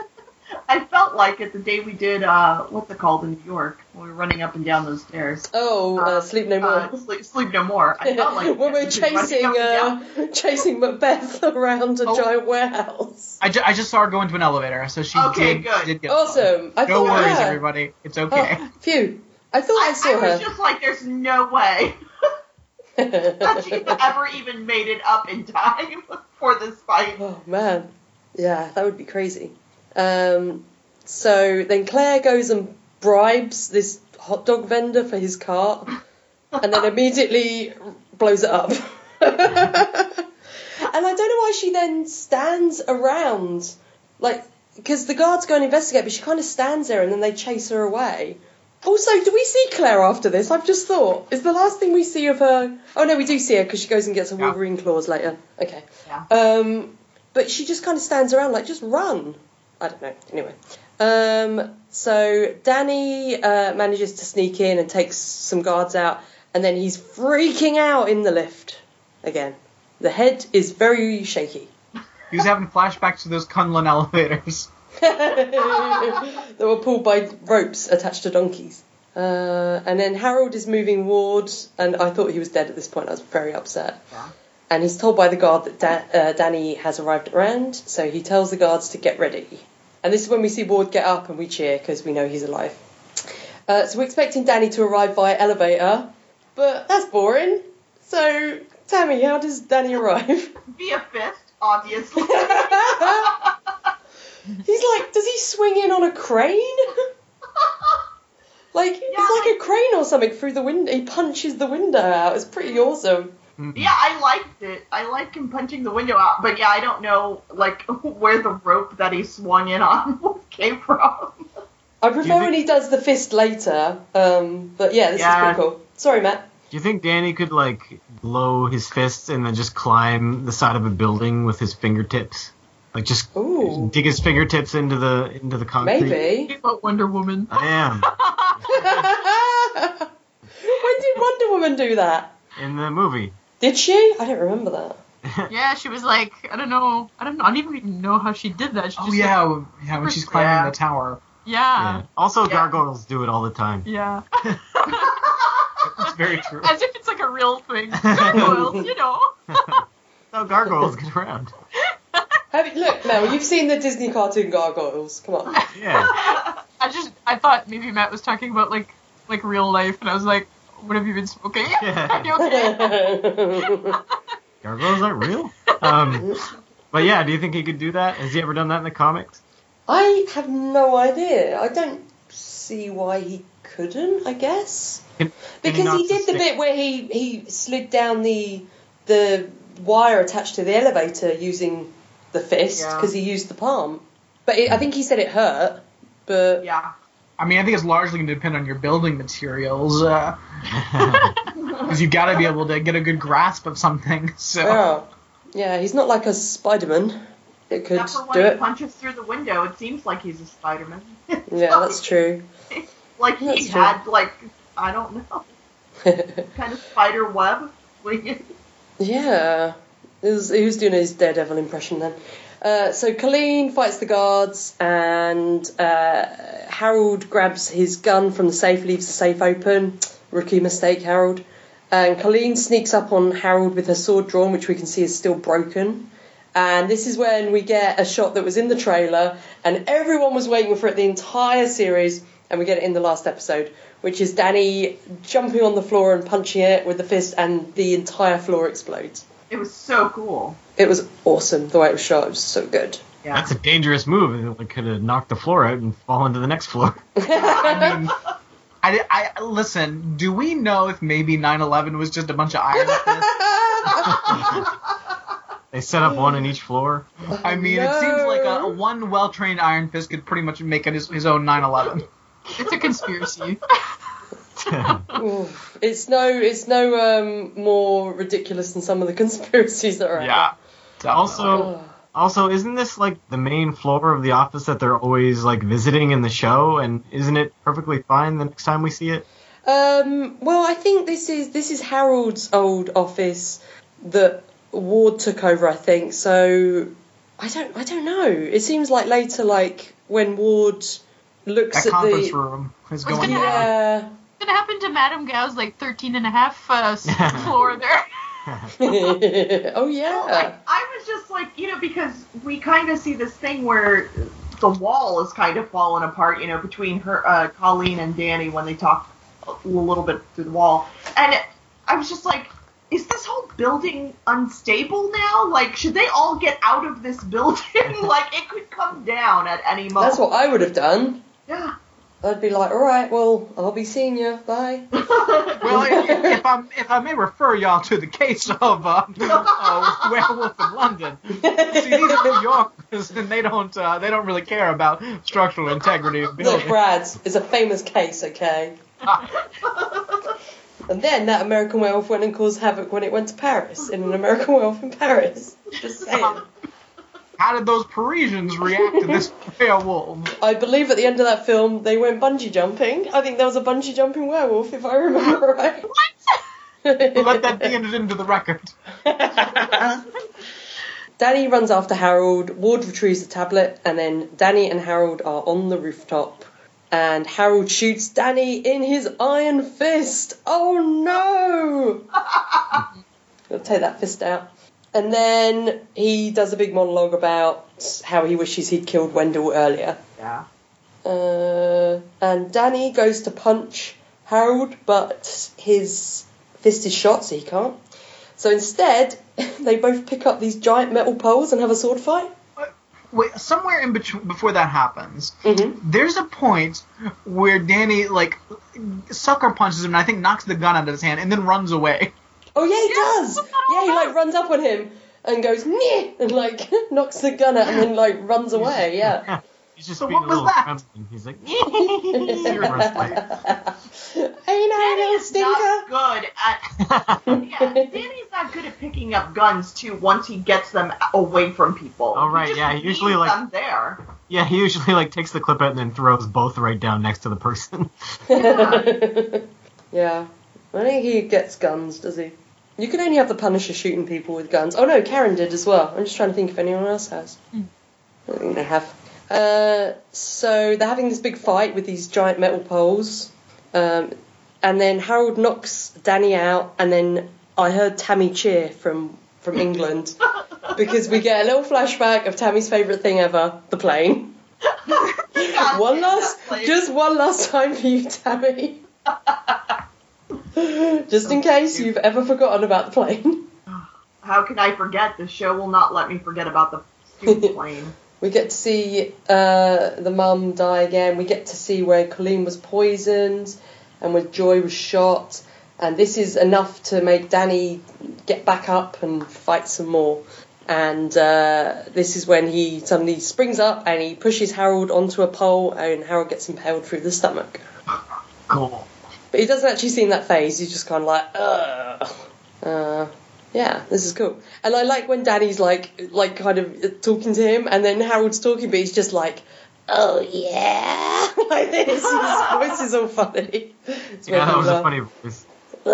I felt like it the day we did uh, what's it called in New York when we were running up and down those stairs. Oh, uh, sleep no more. Uh, sleep, sleep no more. I felt like when we're it, just running chasing uh, chasing Macbeth around a Oh. giant warehouse. I, ju- I just saw her go into an elevator, so she Okay, did, good. did get Awesome. I No worries, yeah. everybody. It's okay. Oh, phew. I thought I, I, saw I was her. just like, there's no way that she ever even made it up in time for this fight. Oh man, yeah, that would be crazy. Um, so then Claire goes and bribes this hot dog vendor for his cart, and then immediately blows it up. and I don't know why she then stands around, like, because the guards go and investigate, but she kind of stands there and then they chase her away. Also, do we see Claire after this? I've just thought. Is the last thing we see of her? Oh no, we do see her because she goes and gets her Yeah. Wolverine claws later. Okay. Yeah. Um, but she just kind of stands around like, just run. I don't know. Anyway. Um, so Danny uh, manages to sneak in and takes some guards out, and then he's freaking out in the lift again. The head is very shaky. He was having flashbacks to those Kunlun elevators. that were pulled by ropes attached to donkeys. Uh, and then Harold is moving Ward, and I thought he was dead at this point. I was very upset. Yeah. And he's told by the guard that da- uh, Danny has arrived at Rand, so he tells the guards to get ready. And this is when we see Ward get up and we cheer because we know he's alive. Uh, so we're expecting Danny to arrive via elevator, but that's boring. So, Tammy, how does Danny arrive? Via fist, obviously. He's like, does he swing in on a crane? Like, it's like a crane or something through the window. He punches the window out. It's pretty awesome. Yeah, I liked it. I like him punching the window out, but yeah, I don't know like where the rope that he swung in on came from. I prefer think- when he does the fist later. Um, but yeah, this Yeah. is pretty cool. Sorry, Matt. Do you think Danny could like blow his fists and then just climb the side of a building with his fingertips? Like just Ooh. dig his fingertips into the into the concrete. Maybe. About Wonder Woman. I am when did Wonder Woman do that? in the movie. Did she? I don't remember that. Yeah, she was like, I don't know, I don't know, I don't even know how she did that. She Oh just, yeah, yeah, when she's climbing Yeah. the tower. Yeah. yeah, Also, Yeah. gargoyles do it all the time. yeah. It's very true. As if it's like a real thing. Gargoyles, you know. No, gargoyles get around. Have you, look, Mel, you've seen the Disney cartoon Gargoyles. Come on. Yeah. I just, I thought maybe Matt was talking about like, like real life, and I was like, what have you been smoking? Are you okay? Gargoyles aren't real. Um, but yeah, do you think he could do that? Has he ever done that in the comics? I have no idea. I don't see why he couldn't. I guess Can- can because not he did the bit where he he slid down the the wire attached to the elevator using the fist Yeah. because he used the palm. But it, I think he said it hurt. But yeah. I mean, I think it's largely going to depend on your building materials, uh, because you've got to be able to get a good grasp of something. So yeah, yeah, he's not like a Spider-Man. It could Except for do when he it. punches through the window, it seems like he's a Spider-Man. Yeah, that's true. like he true. had like I don't know kind of spider web. Yeah, he was, he was doing his Daredevil impression then. Uh, so Colleen fights the guards, and uh, Harold grabs his gun from the safe, leaves the safe open. Rookie mistake, Harold. And Colleen sneaks up on Harold with her sword drawn, which we can see is still broken. And this is when we get a shot that was in the trailer, and everyone was waiting for it the entire series, and we get it in the last episode, which is Danny jumping on the floor and punching it with the fist, and the entire floor explodes. It was so cool. It was awesome the way it was shot. It was so good. Yeah. That's a dangerous move. It could have knocked the floor out and fallen to the next floor. I mean, I, I listen. Do we know if maybe 9/11 was just a bunch of iron fists? They set up one in each floor. I mean, it seems like a, a one well-trained iron fist could pretty much make it his, his own 9/11. It's a conspiracy. It's no, it's no um, more ridiculous than some of the conspiracies that are out Also. Ugh. also, isn't this like the main floor of the office that they're always like visiting in the show? And isn't it perfectly fine the next time we see it? Um, well, I think this is this is Harold's old office that Ward took over. I think so. I don't. I don't know. It seems like later, like when Ward looks That at conference the room is going. yeah. What happened to Madame Gao's like 13 and a half uh, floor there? oh yeah. Like, I was just like, you know, because we kind of see this thing where the wall is kind of falling apart, you know, between her, uh, Colleen and Danny when they talk a little bit through the wall, and it, I was just like, is this whole building unstable now? Like, should they all get out of this building? like, it could come down at any moment. That's what I would have done. Yeah. I'd be like, all right, well, I'll be seeing you. Bye. Well, if, if I if I may refer y'all to the case of uh, uh, Werewolf in London. See, these are New Yorkers, and they don't uh, they don't really care about structural integrity of buildings. Look. Brad's is a famous case, okay? And then that American werewolf went and caused havoc when it went to Paris in an American werewolf in Paris. Just saying. How did those Parisians react to this werewolf? I believe at the end of that film they went bungee jumping. I think there was a bungee jumping werewolf, if I remember right. What? Let that be entered into the record. Danny runs after Harold, Ward retrieves the tablet, and then Danny and Harold are on the rooftop. And Harold shoots Danny in his iron fist. Oh no! I'll take that fist out. And then he does a big monologue about how he wishes he'd killed Wendell earlier. Yeah. Uh, and Danny goes to punch Harold, but his fist is shot, so he can't. So instead, they both pick up these giant metal poles and have a sword fight. Wait, somewhere in between before that happens, Mm-hmm. there's a point where Danny like sucker punches him and I think knocks the gun out of his hand and then runs away. Oh yeah, he Yeah, does. what's that all Yeah, he like runs up on him and goes Nyeh! and like knocks the gun out and then like runs away. Yeah. He's just So being what a was little that? trembling. He's like, Hey now, little Danny's not stinker. good at. Yeah, Danny's not good at picking up guns too. Once he gets them away from people. Oh, right, He just yeah, he usually, like- them there. yeah, he usually like takes the clip out and then throws both right down next to the person. yeah. yeah. I think he gets guns, does he? You can only have the Punisher shooting people with guns. Oh no, Karen did as well. I'm just trying to think if anyone else has. I think they have. Uh, so they're having this big fight with these giant metal poles. Um, and then Harold knocks Danny out, and then I heard Tammy cheer from, from England because we get a little flashback of Tammy's favourite thing ever the plane. One last, just one last time for you, Tammy. just in case you've ever forgotten about the plane. How can I forget? The show will not let me forget about the stupid plane. We get to see uh, the mum die again. We get to see where Colleen was poisoned and where Joy was shot. And this is enough to make Danny get back up and fight some more. And uh, this is when he suddenly springs up and he pushes Harold onto a pole, and Harold gets impaled through the stomach. cool. But he doesn't actually seem that phase. He's just kind of like, ugh. Uh, yeah, this is cool. And I like when Danny's like, like kind of talking to him, and then Harold's talking, but he's just like, oh yeah, like this. His voice is all funny. It's Yeah, that was a funny voice.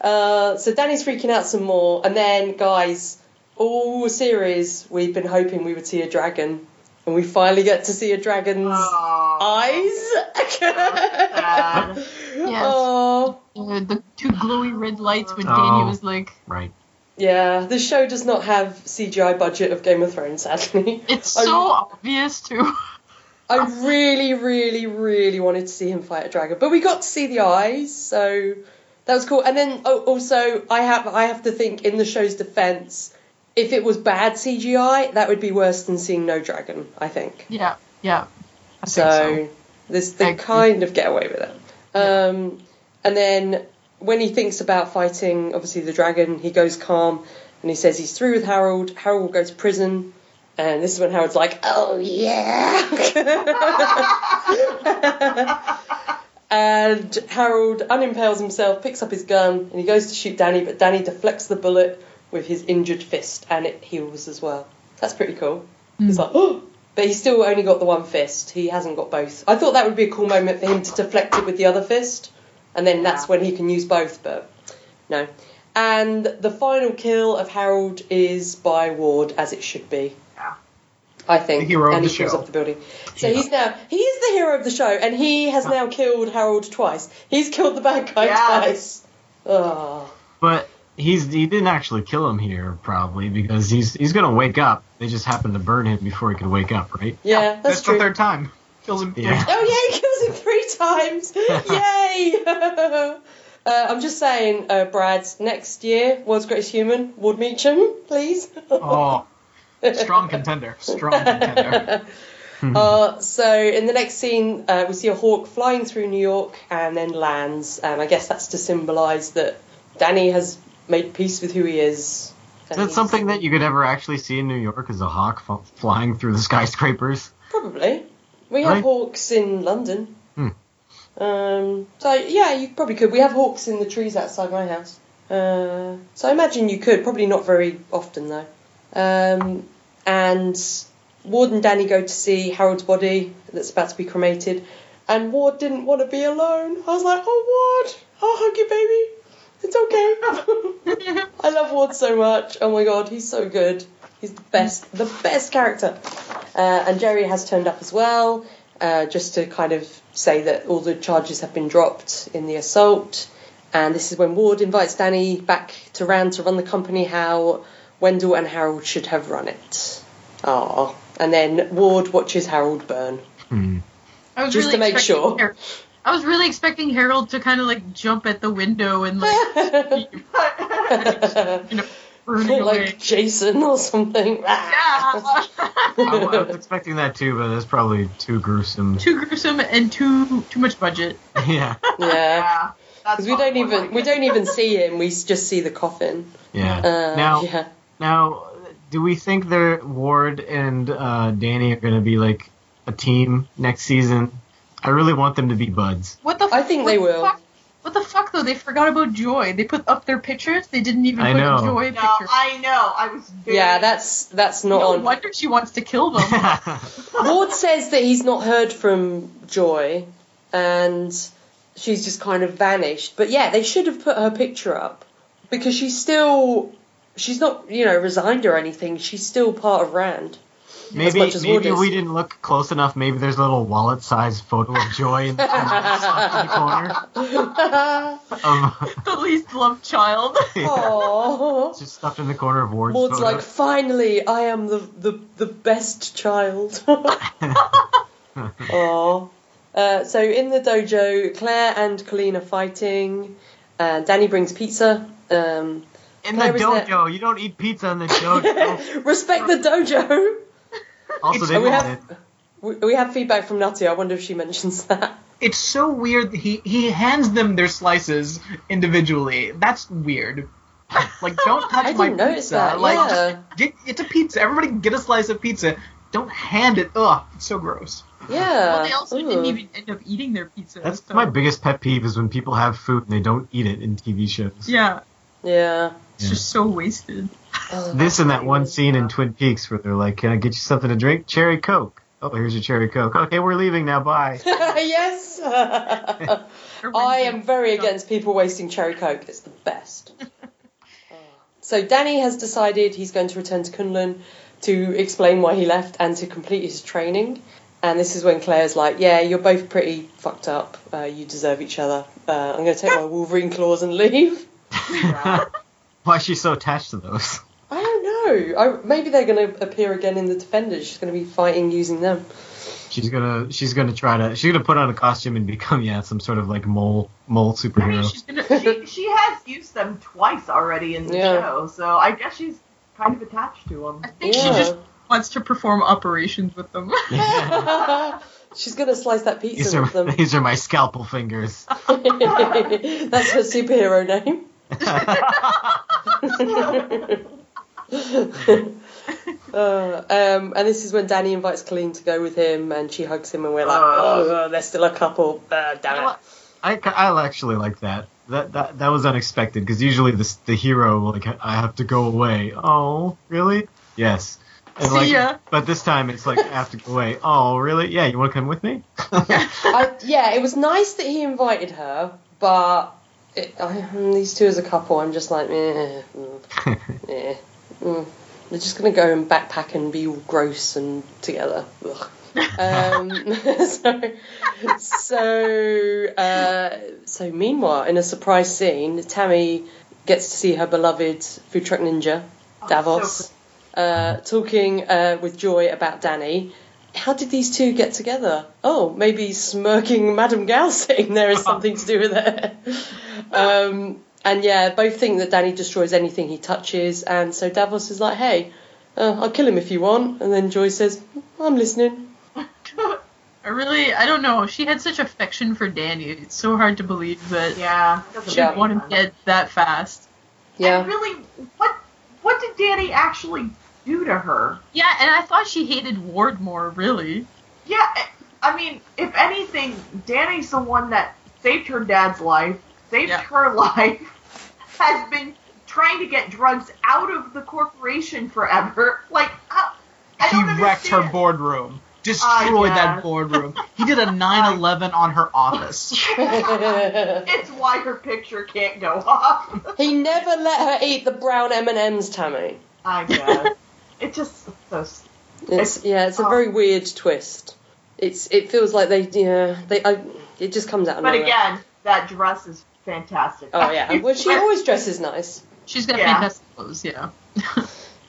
uh, so Danny's freaking out some more, and then guys, all series we've been hoping we would see a dragon, and we finally get to see a dragon's eyes. sad. Yes. Oh, Uh, the two glowy red lights when Oh. Danny was like, Right. yeah. This show does not have CGI budget of Game of Thrones, sadly. it's I- so obvious too. I really, really, really wanted to see him fight a dragon, but we got to see the eyes, so that was cool. And then oh, also, I have I have to think in the show's defense, if it was bad CGI, that would be worse than seeing no dragon. I think. yeah, yeah. So, so. this they kind of get away with it. Um, and then when he thinks about fighting, obviously the dragon, he goes calm and he says he's through with Harold. Harold will go to prison. And this is when Harold's like, oh yeah. and Harold unimpales himself, picks up his gun, and he goes to shoot Danny, but Danny deflects the bullet with his injured fist and it heals as well. That's pretty cool. He's like, oh! But he's still only got the one fist. He hasn't got both. I thought that would be a cool moment for him to deflect it with the other fist, and then that's when he can use both, but no. And the final kill of Harold is by Ward, as it should be. Yeah. I think. The hero of and the he falls show. off the building. So Yeah. he's now he is the hero of the show, and he has now killed Harold twice. He's killed the bad guy Yes. twice. Oh. But he's he didn't actually kill him here, probably because he's he's gonna wake up. They just happened to burn him before he could wake up, right? Yeah, that's, That's true. the third time. Kills him. Yeah. Oh yeah, he kills him three times. Yay! Uh, I'm just saying, uh, Brad, next year, World's Greatest Human, Ward Meachum, please. Oh, strong contender. Strong contender. Uh, so in the next scene, uh, we see a hawk flying through New York and then lands, and I guess that's to symbolise that Danny has made peace with who he is. and That's something that you could ever actually see in New York is a hawk f- flying through the skyscrapers. Probably. We have Right. hawks in London. Hmm. Um, so yeah, you probably could. We have hawks in the trees outside my house. Uh, so I imagine you could. Probably not very often though. Um, and Ward and Danny go to see Harold's body that's about to be cremated. And Ward didn't want to be alone. I was like, oh Ward, I'll hug you, baby. It's okay. I love Ward so much. Oh my god, he's so good. He's the best, the best character. Uh, and Jeri has turned up as well, uh, just to kind of say that all the charges have been dropped in the assault. And this is when Ward invites Danny back to Rand to run the company how Wendell and Harold should have run it. Ah. And then Ward watches Harold burn. Hmm. I was Just really to make expecting sure. Har- I was really expecting Harold to kind of like jump at the window and like you know like Jason or something. Ah. Yeah. I, I was expecting that too, but that's probably too gruesome. too gruesome and too too much budget. yeah, Yeah. yeah. Because we don't even like we don't even see him. We just see the coffin. yeah. Uh, now, yeah. now, do we think that Ward and uh, Danny are going to be like a team next season? I really want them to be buds. What the? I think what they the will. Fuck? What the fuck though? They forgot about Joy. They put up their pictures. They didn't even I put know. a Joy No, picture. I know. I was very. Yeah, that's that's not no on. wonder she wants to kill them. Ward says that he's not heard from Joy, and she's just kind of vanished. But yeah, they should have put her picture up because she's still she's not you know resigned or anything. She's still part of Rand. Maybe much as maybe we didn't look close enough. Maybe there's a little wallet-sized photo of Joy in the, in the corner. Um, the least loved child. Aww. just stuffed in the corner of Ward's Ward's photo. like, finally, I am the the, the best child. Aww. Uh, so in the dojo, Claire and Colleen are fighting. Uh, Danny brings pizza. Um, in the Claire was there- dojo, you don't eat pizza in the dojo. respect the dojo. Also, It's- they we want have it. we, we have feedback from Nutty. I wonder if she mentions that. It's so weird. He he hands them their slices individually. That's weird. Like, don't touch I my didn't pizza. that, Like, yeah. get it's a pizza. Everybody get a slice of pizza. Don't hand it. Ugh, it's so gross. Yeah. well, they also Ooh. didn't even end up eating their pizza. That's so- my biggest pet peeve is when people have food and they don't eat it in TV shows. Yeah, Yeah. It's Yeah. just so wasted. Oh, This and that one scene in Twin Peaks where they're like, "Can I get you something to drink? Cherry Coke." Oh, here's your cherry Coke. Okay, we're leaving now. Bye. yes. I am very against people wasting cherry coke. It's the best. so Danny has decided he's going to return to Kunlun to explain why he left and to complete his training. And this is when Claire's like, "Yeah, you're both pretty fucked up. Uh, you deserve each other. Uh, I'm going to take my Wolverine claws and leave." Why is she so attached to those? I don't know. I, maybe they're going to appear again in the Defenders. She's going to be fighting using them. She's gonna she's gonna try to she's gonna put on a costume and become yeah some sort of like mole mole superhero. I mean, superhero. she's gonna. she, she has used them twice already in the Yeah. show, so I guess she's kind of attached to them. I think she just wants to perform operations with them. She's going to slice that pizza these with them. these are my scalpel fingers. That's her superhero name. Uh, um, and this is when Danny invites Colleen to go with him, and she hugs him, and we're like, Uh. oh, they're still a couple. Uh, damn it. I, I actually like that. That that that was unexpected because usually the the hero like I have to go away. Oh really? Yes. And See like, ya. But this time it's like I have to go away. Oh really? Yeah. You want to come with me? I, yeah, it was nice that he invited her, but it, I, mm, these two as a couple, I'm just like, eh, mm, eh, mm. They're just gonna go and backpack and be all gross and together. Ugh. um, so, so, uh, so meanwhile, in a surprise scene, Tammy gets to see her beloved food truck ninja, Oh, Davos, so uh, talking uh, with Joy about Danny. How did these two get together? Oh, maybe smirking Madame Gao sitting there is something to do with it. um, and yeah, both think that Danny destroys anything he touches, and so Davos is like, hey, uh, I'll kill him if you want. And then Joy says, I'm listening. I really, I don't know. She had such affection for Danny. It's so hard to believe that Yeah. she'd Yeah. make want him dead that fast. Yeah. And really, what what did Danny actually do to her? Yeah, and I thought she hated Ward more, really. Yeah, eh, I mean, if anything, Danny's the one that saved her dad's life, saved Yeah. her life, has been trying to get drugs out of the corporation forever. Like, I, I he don't wrecked her boardroom. Destroyed that boardroom. He did a 9/11 on her office. It's why her picture can't go off. he never let her eat the brown M&Ms, Tammy. I guess. It just so. s- It's yeah, it's a Oh. very weird twist. It's it feels like they yeah they I, it just comes out of But nowhere. again, that dress is fantastic. Oh yeah, well she always dresses nice. She's got Yeah. fantastic clothes, yeah.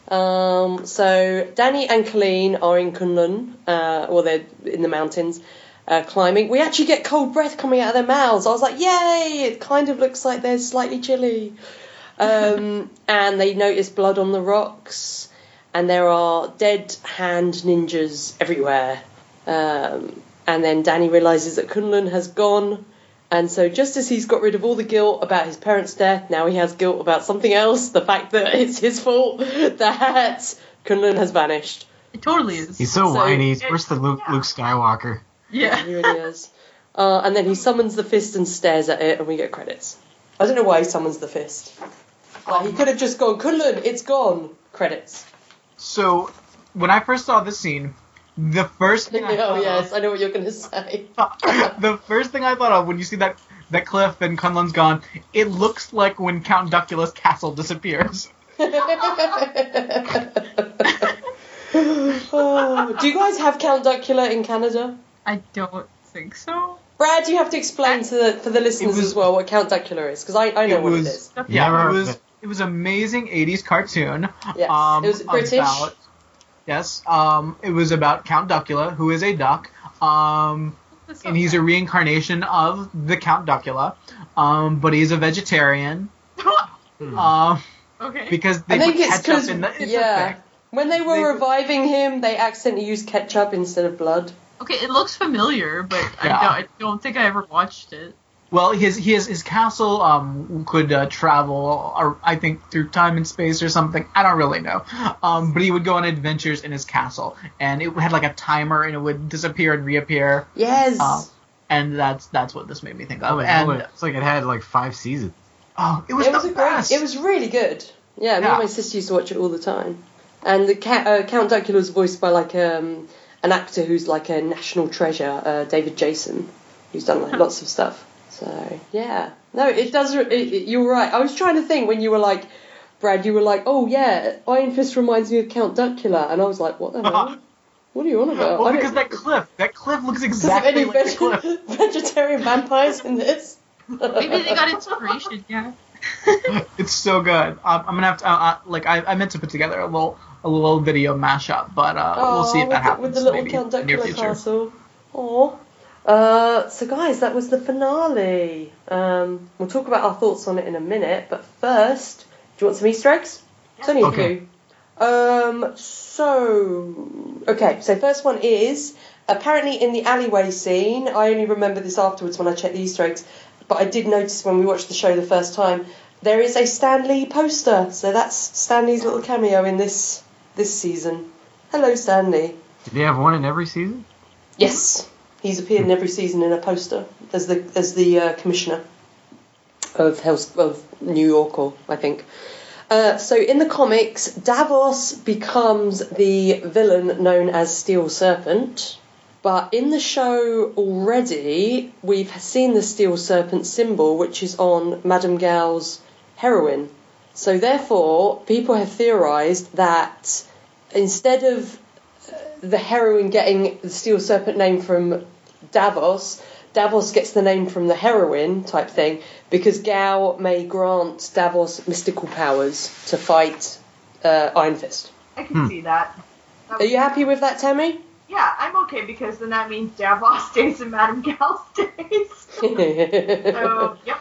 Um, so Danny and Colleen are in Kunlun, uh, well they're in the mountains, uh, climbing. We actually get cold breath coming out of their mouths. I was like, yay! It kind of looks like they're slightly chilly. Um, and they notice blood on the rocks, and there are dead hand ninjas everywhere. Um, and then Danny realizes that Kunlun has gone. And so, just as he's got rid of all the guilt about his parents' death, now he has guilt about something else the fact that it's his fault that Kunlun has vanished. It totally is. He's so, So- whiny. He's worse than Luke, Yeah. Luke Skywalker. yeah. He really is. Uh, and then he summons the fist and stares at it, and we get credits. I don't know why he summons the fist. Like, he could have just gone, Kunlun, it's gone. Credits. So, when I first saw this scene, the first thing oh, I oh, thought yes, I know what you're going to say. of, the first thing I thought of when you see that that cliff and Kunlun's gone, it looks like when Count Duckula's castle disappears. oh, do you guys have Count Duckula in Canada? I don't think so. Brad, you have to explain to the, for the listeners was- as well what Count Duckula is, because I, I know It what was- it is. Yeah, it was of it. it was amazing '80s cartoon. Yes, um, it was British. About, yes, um, it was about Count Duckula, who is a duck. Um, That's and he's a reincarnation of the Count Duckula, um, but he's a vegetarian. Um, okay. because they I think put it's ketchup because in the it's yeah, when they were They- reviving him, they accidentally used ketchup instead of blood. Okay, it looks familiar, but Yeah. I, don't, I don't think I ever watched it. Well, his his his castle um could uh, travel, or I think through time and space or something. I don't really know. Um, but he would go on adventures in his castle, and it had like a timer, and it would disappear and reappear. Yes. Um, and that's that's what this made me think of. Oh, it, and oh, it's like it had like five seasons. oh, it was it was the a great. It was really good. Yeah, me Yeah. and my sister used to watch it all the time. And the ca- uh, Count Duckula was voiced by like um, an actor who's like a national treasure, uh, David Jason, who's done like lots of stuff. So yeah, no, it does. It, it, you're right. I was trying to think when you were like, Brad, you were like, oh yeah, Iron Fist reminds me of Count Duckula, and I was like, what the hell? What are you on about? well, I because that cliff, that cliff looks Does it have exactly any like the veg- cliff. vegetarian vampires in this? Maybe they got inspiration, yeah. It's so good. Um, I'm gonna have to uh, uh, like I, I meant to put together a little a little video mashup, but uh, we'll see if with that the, happens with the little maybe Count in the near Duckula future. castle. Aw. Uh, so guys, that was the finale. Um, we'll talk about our thoughts on it in a minute, but first, do you want some Easter eggs? It's only a Okay. few. Um, so okay, so first one is apparently in the alleyway scene. I only remember this afterwards when I checked the Easter eggs, but I did notice when we watched the show the first time there is a Stan Lee poster. So that's Stan Lee's little cameo in this this season. Hello, Stan Lee. Did they have one in every season? Yes, he's appeared in every season in a poster as the as the uh, commissioner of Hell's, of New York, or I think. Uh, so in the comics, Davos becomes the villain known as Steel Serpent. But in the show already, we've seen the Steel Serpent symbol, which is on Madame Gao's heroin. So therefore, people have theorised that instead of the heroin getting the Steel Serpent name from Davos, Davos gets the name from the heroin type thing because Gao may grant Davos mystical powers to fight uh, Iron Fist. I can Hmm. see that. That Are you happy with that, Tammy? yeah, I'm okay because then that means Davos stays and Madame Gao stays. So, yep.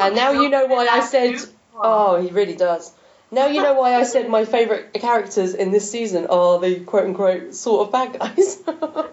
And now you know why I said- suit. oh, he really does. Now you know why I said my favourite characters in this season are the quote unquote sort of bad guys.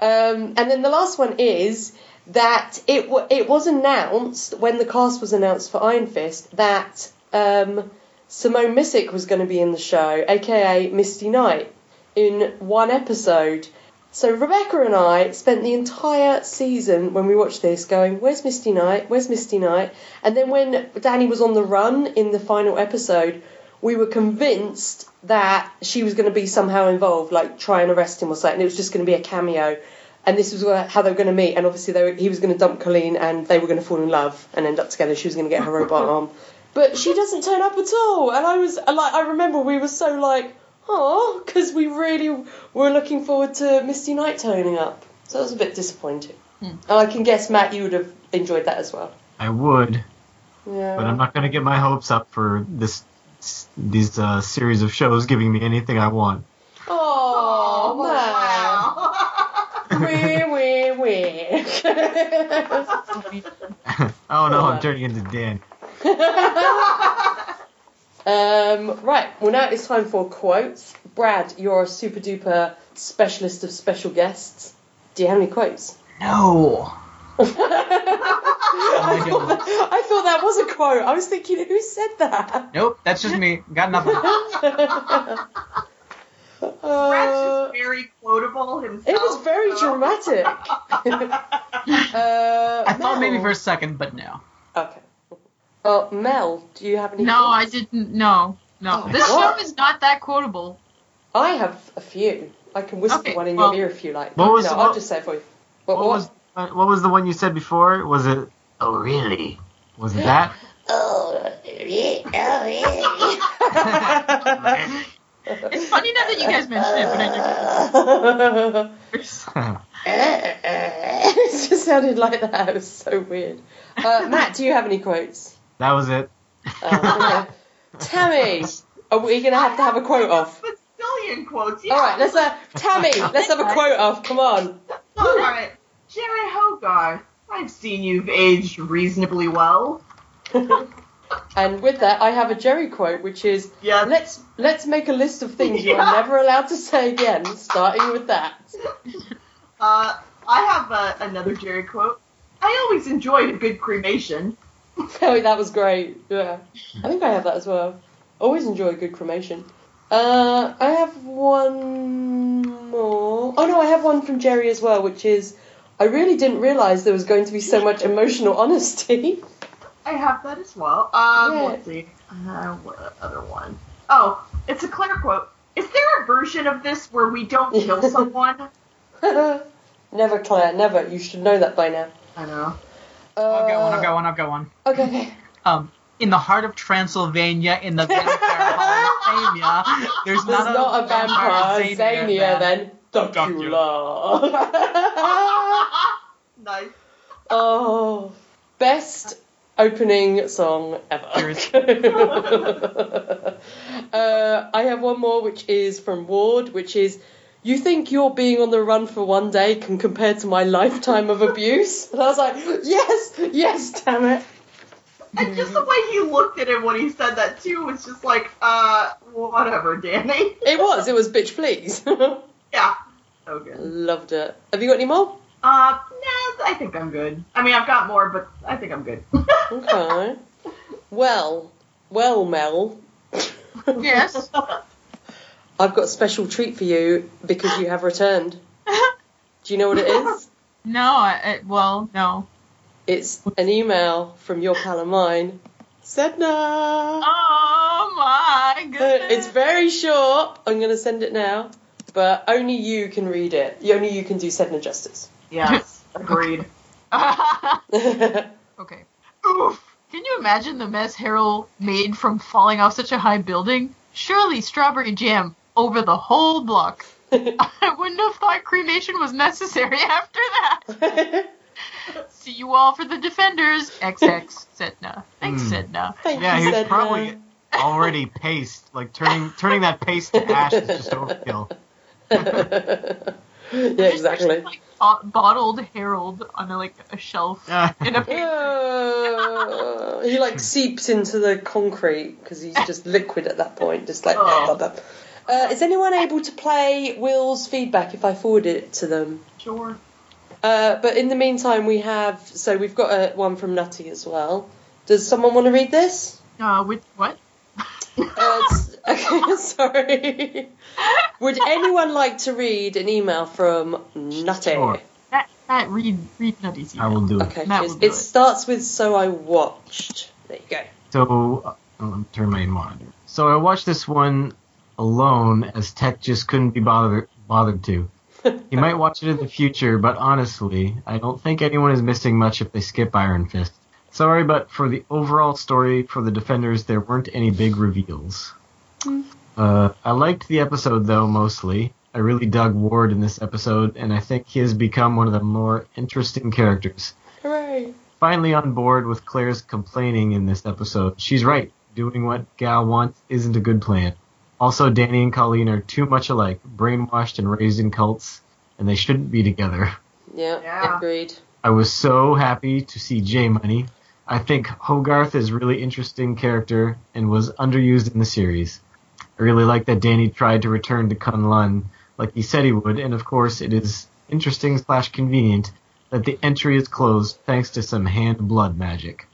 Um, and then the last one is that it w- it was announced when the cast was announced for Iron Fist that um, Simone Missick was going to be in the show, aka Misty Knight, in one episode. So Rebecca and I spent the entire season when we watched this going, "Where's Misty Knight? Where's Misty Knight?" And then when Danny was on the run in the final episode, we were convinced that she was going to be somehow involved, like try and arrest him or something. It was just going to be a cameo, and this was where- how they were going to meet. And obviously, they were, he was going to dump Colleen, and they were going to fall in love and end up together. She was going to get her robot arm, but she doesn't turn up at all. And I was like, I remember we were so like, oh, because we really were looking forward to Misty Knight turning up. So it was a bit disappointing. And I can guess Matt, you would have enjoyed that as well. I would, Yeah. but I'm not going to get my hopes up for this these uh, series of shows giving me anything I want. Oh, wow. Matt. wee, wee, wee. oh no, I'm turning into Dan. um, right, well, now it's time for quotes. Brad, you're a super duper specialist of special guests. Do you have any quotes? No. I, I thought that, I thought that was a quote. I was thinking, who said that? Nope, that's just me. Got nothing. Brad's Uh, just very quotable himself. it was very so- dramatic. uh, I thought maybe for a second, but no. Okay. Uh, Mel, do you have any? No, I didn't. No, no. Oh, this what? show is not that quotable. I have a few. I can whisper Okay, one in well- your ear if you like. What was no, the I'll one- just say it for you. What, What what? was uh, what was the one you said before? Was it? Oh really? Was it that? Oh, yeah, oh, It's funny now that you guys mentioned it, but I yeah. never. it just sounded like that. It was so weird. Uh, Matt, do you have any quotes? That was it. Uh, okay. Tammy, are we going to have to have a quote off? Bazillion quotes. Yeah. All right, let's uh, Tammy, let's have a quote off. Come on. All right. Jeri Hogarth, I've seen you've aged reasonably well. And with that, I have a Jeri quote, which is Yeah. let's let's make a list of things you are never allowed to say again, starting with that. Uh, I have uh, another Jeri quote. I always enjoyed a good cremation. Oh, that was great. Yeah, I think I have that as well. Always enjoy a good cremation. Uh, I have one more. Oh no, I have one from Jeri as well, which is I really didn't realise there was going to be so much emotional honesty. I have that as well. Um, Yeah. let's see. Uh, what other one? Oh, it's a Claire quote. Is there a version of this where we don't kill someone? never, Claire, never. You should know that by now. I know. Uh, I'll get one. I'll get one. I'll get one. Okay, okay. Um, in the heart of Transylvania, in the vampire Hall there's, There's not, a vampire. Zania, Zania, then. Dracula. Nice. oh, best opening song ever. uh, I have one more, which is from Ward, which is. You think your being on the run for one day can compare to my lifetime of abuse? And I was like, yes, yes, damn it. And just the way he looked at him when he said that too was just like, uh, whatever, Danny. It was, it was bitch, please. Yeah. So good. Loved it. Have you got any more? Uh, nah, I think I'm good. I mean, I've got more, but I think I'm good. Okay. Well, well, Mel. Yes. I've got a special treat for you because you have returned. Do you know what it is? no, I, well, no. It's an email from your pal of mine, Sedna. Oh my uh, goodness. It's very short. I'm going to send it now, but only you can read it. Only you can do Sedna justice. yes, agreed. okay. Oof. Can you imagine the mess Harold made from falling off such a high building? Surely strawberry jam over the whole block. I wouldn't have thought cremation was necessary after that. See you all for the defenders. XX Sedna. Thanks, Hmm. Sedna. Thank Yeah, you, he was Sedna. probably already paste. Like turning turning that paste to ash is just overkill. yeah, exactly. picture, Like, bo- bottled Harold on a, like a shelf in a pantry. Uh, he like seeps into the concrete because he's just liquid at that point, just like. Oh. blah, blah. Uh, is anyone able to play Will's feedback if I forward it to them? Sure. Uh, but in the meantime, we have so we've got uh, one from Nutty as well. Does someone want to read this? Uh, with what? Uh, it's- okay, sorry. Would anyone like to read an email from Nutty? Sure. Matt, Matt, read read Nutty's email. I will do it. Okay, Matt will do it it. starts with "So I watched." There you go. So, uh, let me turn my monitor. So I watched this one alone as Tech just couldn't be bothered bothered to. He might watch it in the future, but honestly, I don't think anyone is missing much if they skip Iron Fist. Sorry, but for the overall story for the Defenders, there weren't any big reveals. Uh, I liked the episode though mostly. I really dug Ward in this episode, and I think he has become one of the more interesting characters Hooray! finally on board with Claire's complaining in this episode. She's right. Doing what Gao wants isn't a good plan. Also, Danny and Colleen are too much alike, brainwashed and raised in cults, and they shouldn't be together. Yeah, Yeah. agreed. I was so happy to see J Money. I think Hogarth is a really interesting character and was underused in the series. I really like that Danny tried to return to Kunlun like he said he would, and of course it is interesting slash convenient that the entry is closed thanks to some hand blood magic.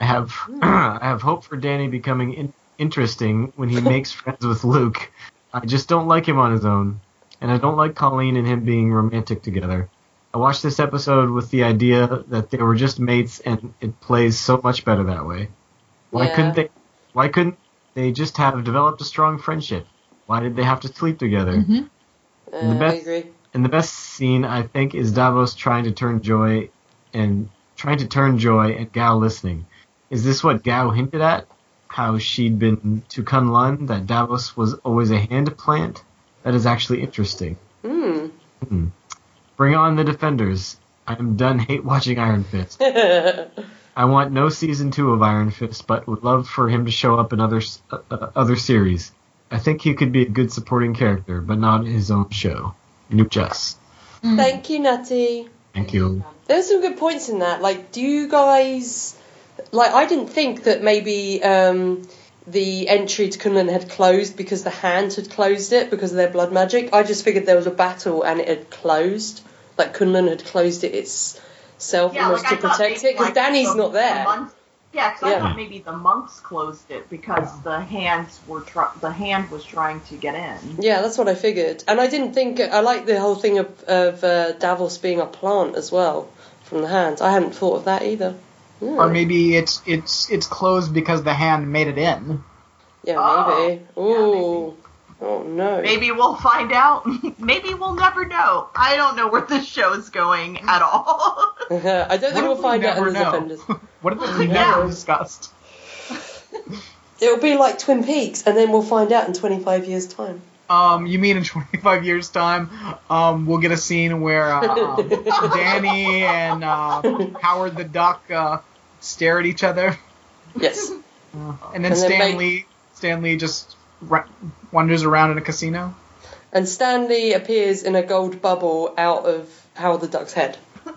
I have I have hope for Danny becoming in- interesting when he makes friends with Luke. I just don't like him on his own, and I don't like Colleen and him being romantic together. I watched this episode with the idea that they were just mates, and it plays so much better that way. Why Yeah. couldn't they? Why couldn't they just have developed a strong friendship? Why did they have to sleep together? Mhm. Uh, The I agree. And the best scene, I think, is Davos trying to turn Joy and trying to turn Joy and Gao listening. Is this what Gao hinted at? How she'd been to Kunlun, that Davos was always a hand plant? That is actually interesting. Hmm. Hmm. Bring on the defenders. I'm done hate watching Iron Fist. I want no season two of Iron Fist, but would love for him to show up in other uh, uh, other series. I think he could be a good supporting character, but not in his own show. Nuke Jess. Thank you, Nutty. Thank you. There's some good points in that. Like, do you guys like? I didn't think that maybe um, the entry to Kunlun had closed because the hand had closed it because of their blood magic. I just figured there was a battle and it had closed. Like Kunlun had closed it itself Yeah, almost like to protect it because like, Danny's the- not the there. monks- yeah, because Yeah. I thought maybe the monks closed it because the hands were try- the hand was trying to get in. Yeah, that's what I figured. And I didn't think I like the whole thing of, of uh, Davos being a plant as well from the hands. I hadn't thought of that either. Hmm. Or maybe it's it's it's closed because the hand made it in. Yeah, Oh. maybe. Ooh. Oh no. Maybe we'll find out. maybe we'll never know. I don't know where this show is going at all. I don't think What we'll if we find out in the know? Defenders. what if we Yeah. never discussed? It'll be like Twin Peaks, and then we'll find out in 25 years' time. Um, you mean in 25 years' time, um, we'll get a scene where uh, um, Danny and uh, Howard the Duck uh, stare at each other, Yes. and then And then make- Stan Lee Stanley just ra- wanders around in a casino. And Stan Lee appears in a gold bubble out of Howard the Duck's head.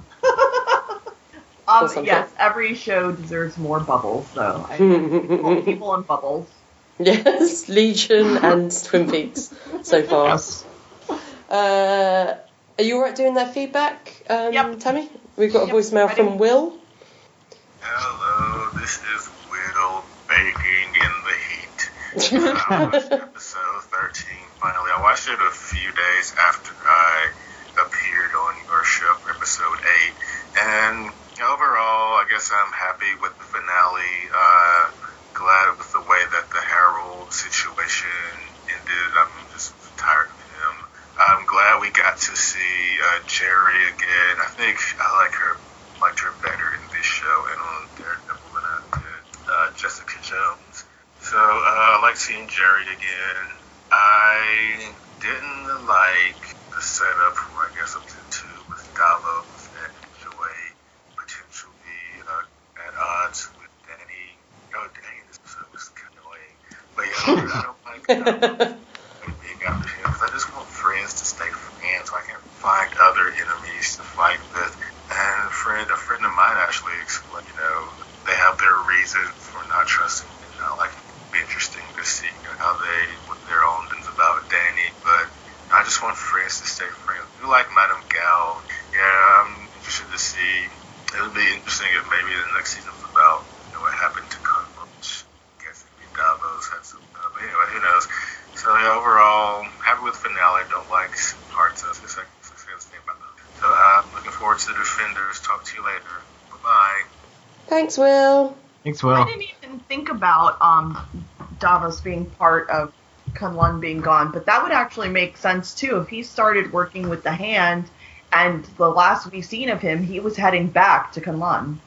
Um, yes, every show deserves more bubbles, though. I people, people in bubbles. yes, Legion and Twin Peaks so far. Yes. Uh, are you alright doing that feedback, um, Yep. Tammy? We've got a Yep, voicemail ready. from Will. Hello, this is Widow baking in the heat. I watched episode 13 finally. I watched it a few days after I appeared on your show, episode 8. And overall, I guess I'm happy with the finale. Uh, glad with the way that the Harold situation ended. I'm just tired of him. I'm glad we got to see uh, Jeri again. I think I like her, liked her better this show and on Daredevil and I did uh, Jessica Jones. So uh, I like seeing Jeri again. I didn't like the setup who I guess up to two with Davos and Joy potentially uh, at odds with Danny. Oh, dang, this episode was kind of annoying. But yeah, I don't like that. big opportunity because I just want friends to stay friends so I can find other enemies to fight with friend, a friend of mine actually explained, you know, they have their reasons for not trusting and not Like, It'd be interesting to see you know, how they, what their own things about Danny, but I just want friends to stay friends. You like Madame Gao, yeah, I'm interested to see. It would be interesting if maybe the next season's about you know, what happened to Cockroach. Guess it'd be Davos had some, uh, but anyway, who knows. So yeah, overall, happy with finale. Don't like parts of the second forward to the Defenders. Talk to you later. Bye bye. Thanks, Will. Thanks, Will. I didn't even think about um, Davos being part of Kunlun being gone, but that would actually make sense too if he started working with the Hand. And the last we seen of him, he was heading back to Kunlun.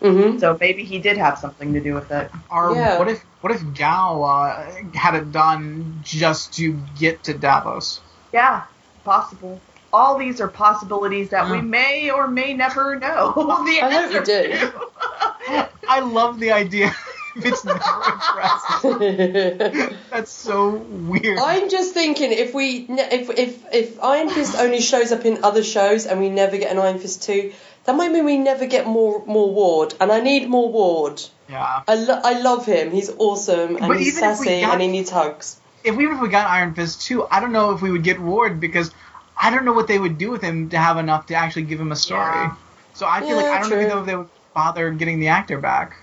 Mm-hmm. So maybe he did have something to do with it. Or Yeah. what if what if Gao uh, had it done just to get to Davos? Yeah, possible. All these are possibilities that we mm. may or may never know. the I hope you do. to. I love the idea. if it's never addressed. That's so weird. I'm just thinking if we if if if Iron Fist only shows up in other shows and we never get an Iron Fist two, that might mean we never get more more Ward, and I need more Ward. yeah. I, lo- I love him. He's awesome and But he's even if we sassy got- and he needs hugs. If even if we got Iron Fist 2, I don't know if we would get Ward because I don't know what they would do with him to have enough to actually give him a story. Yeah. So I feel like I don't true. even know if they would bother getting the actor back.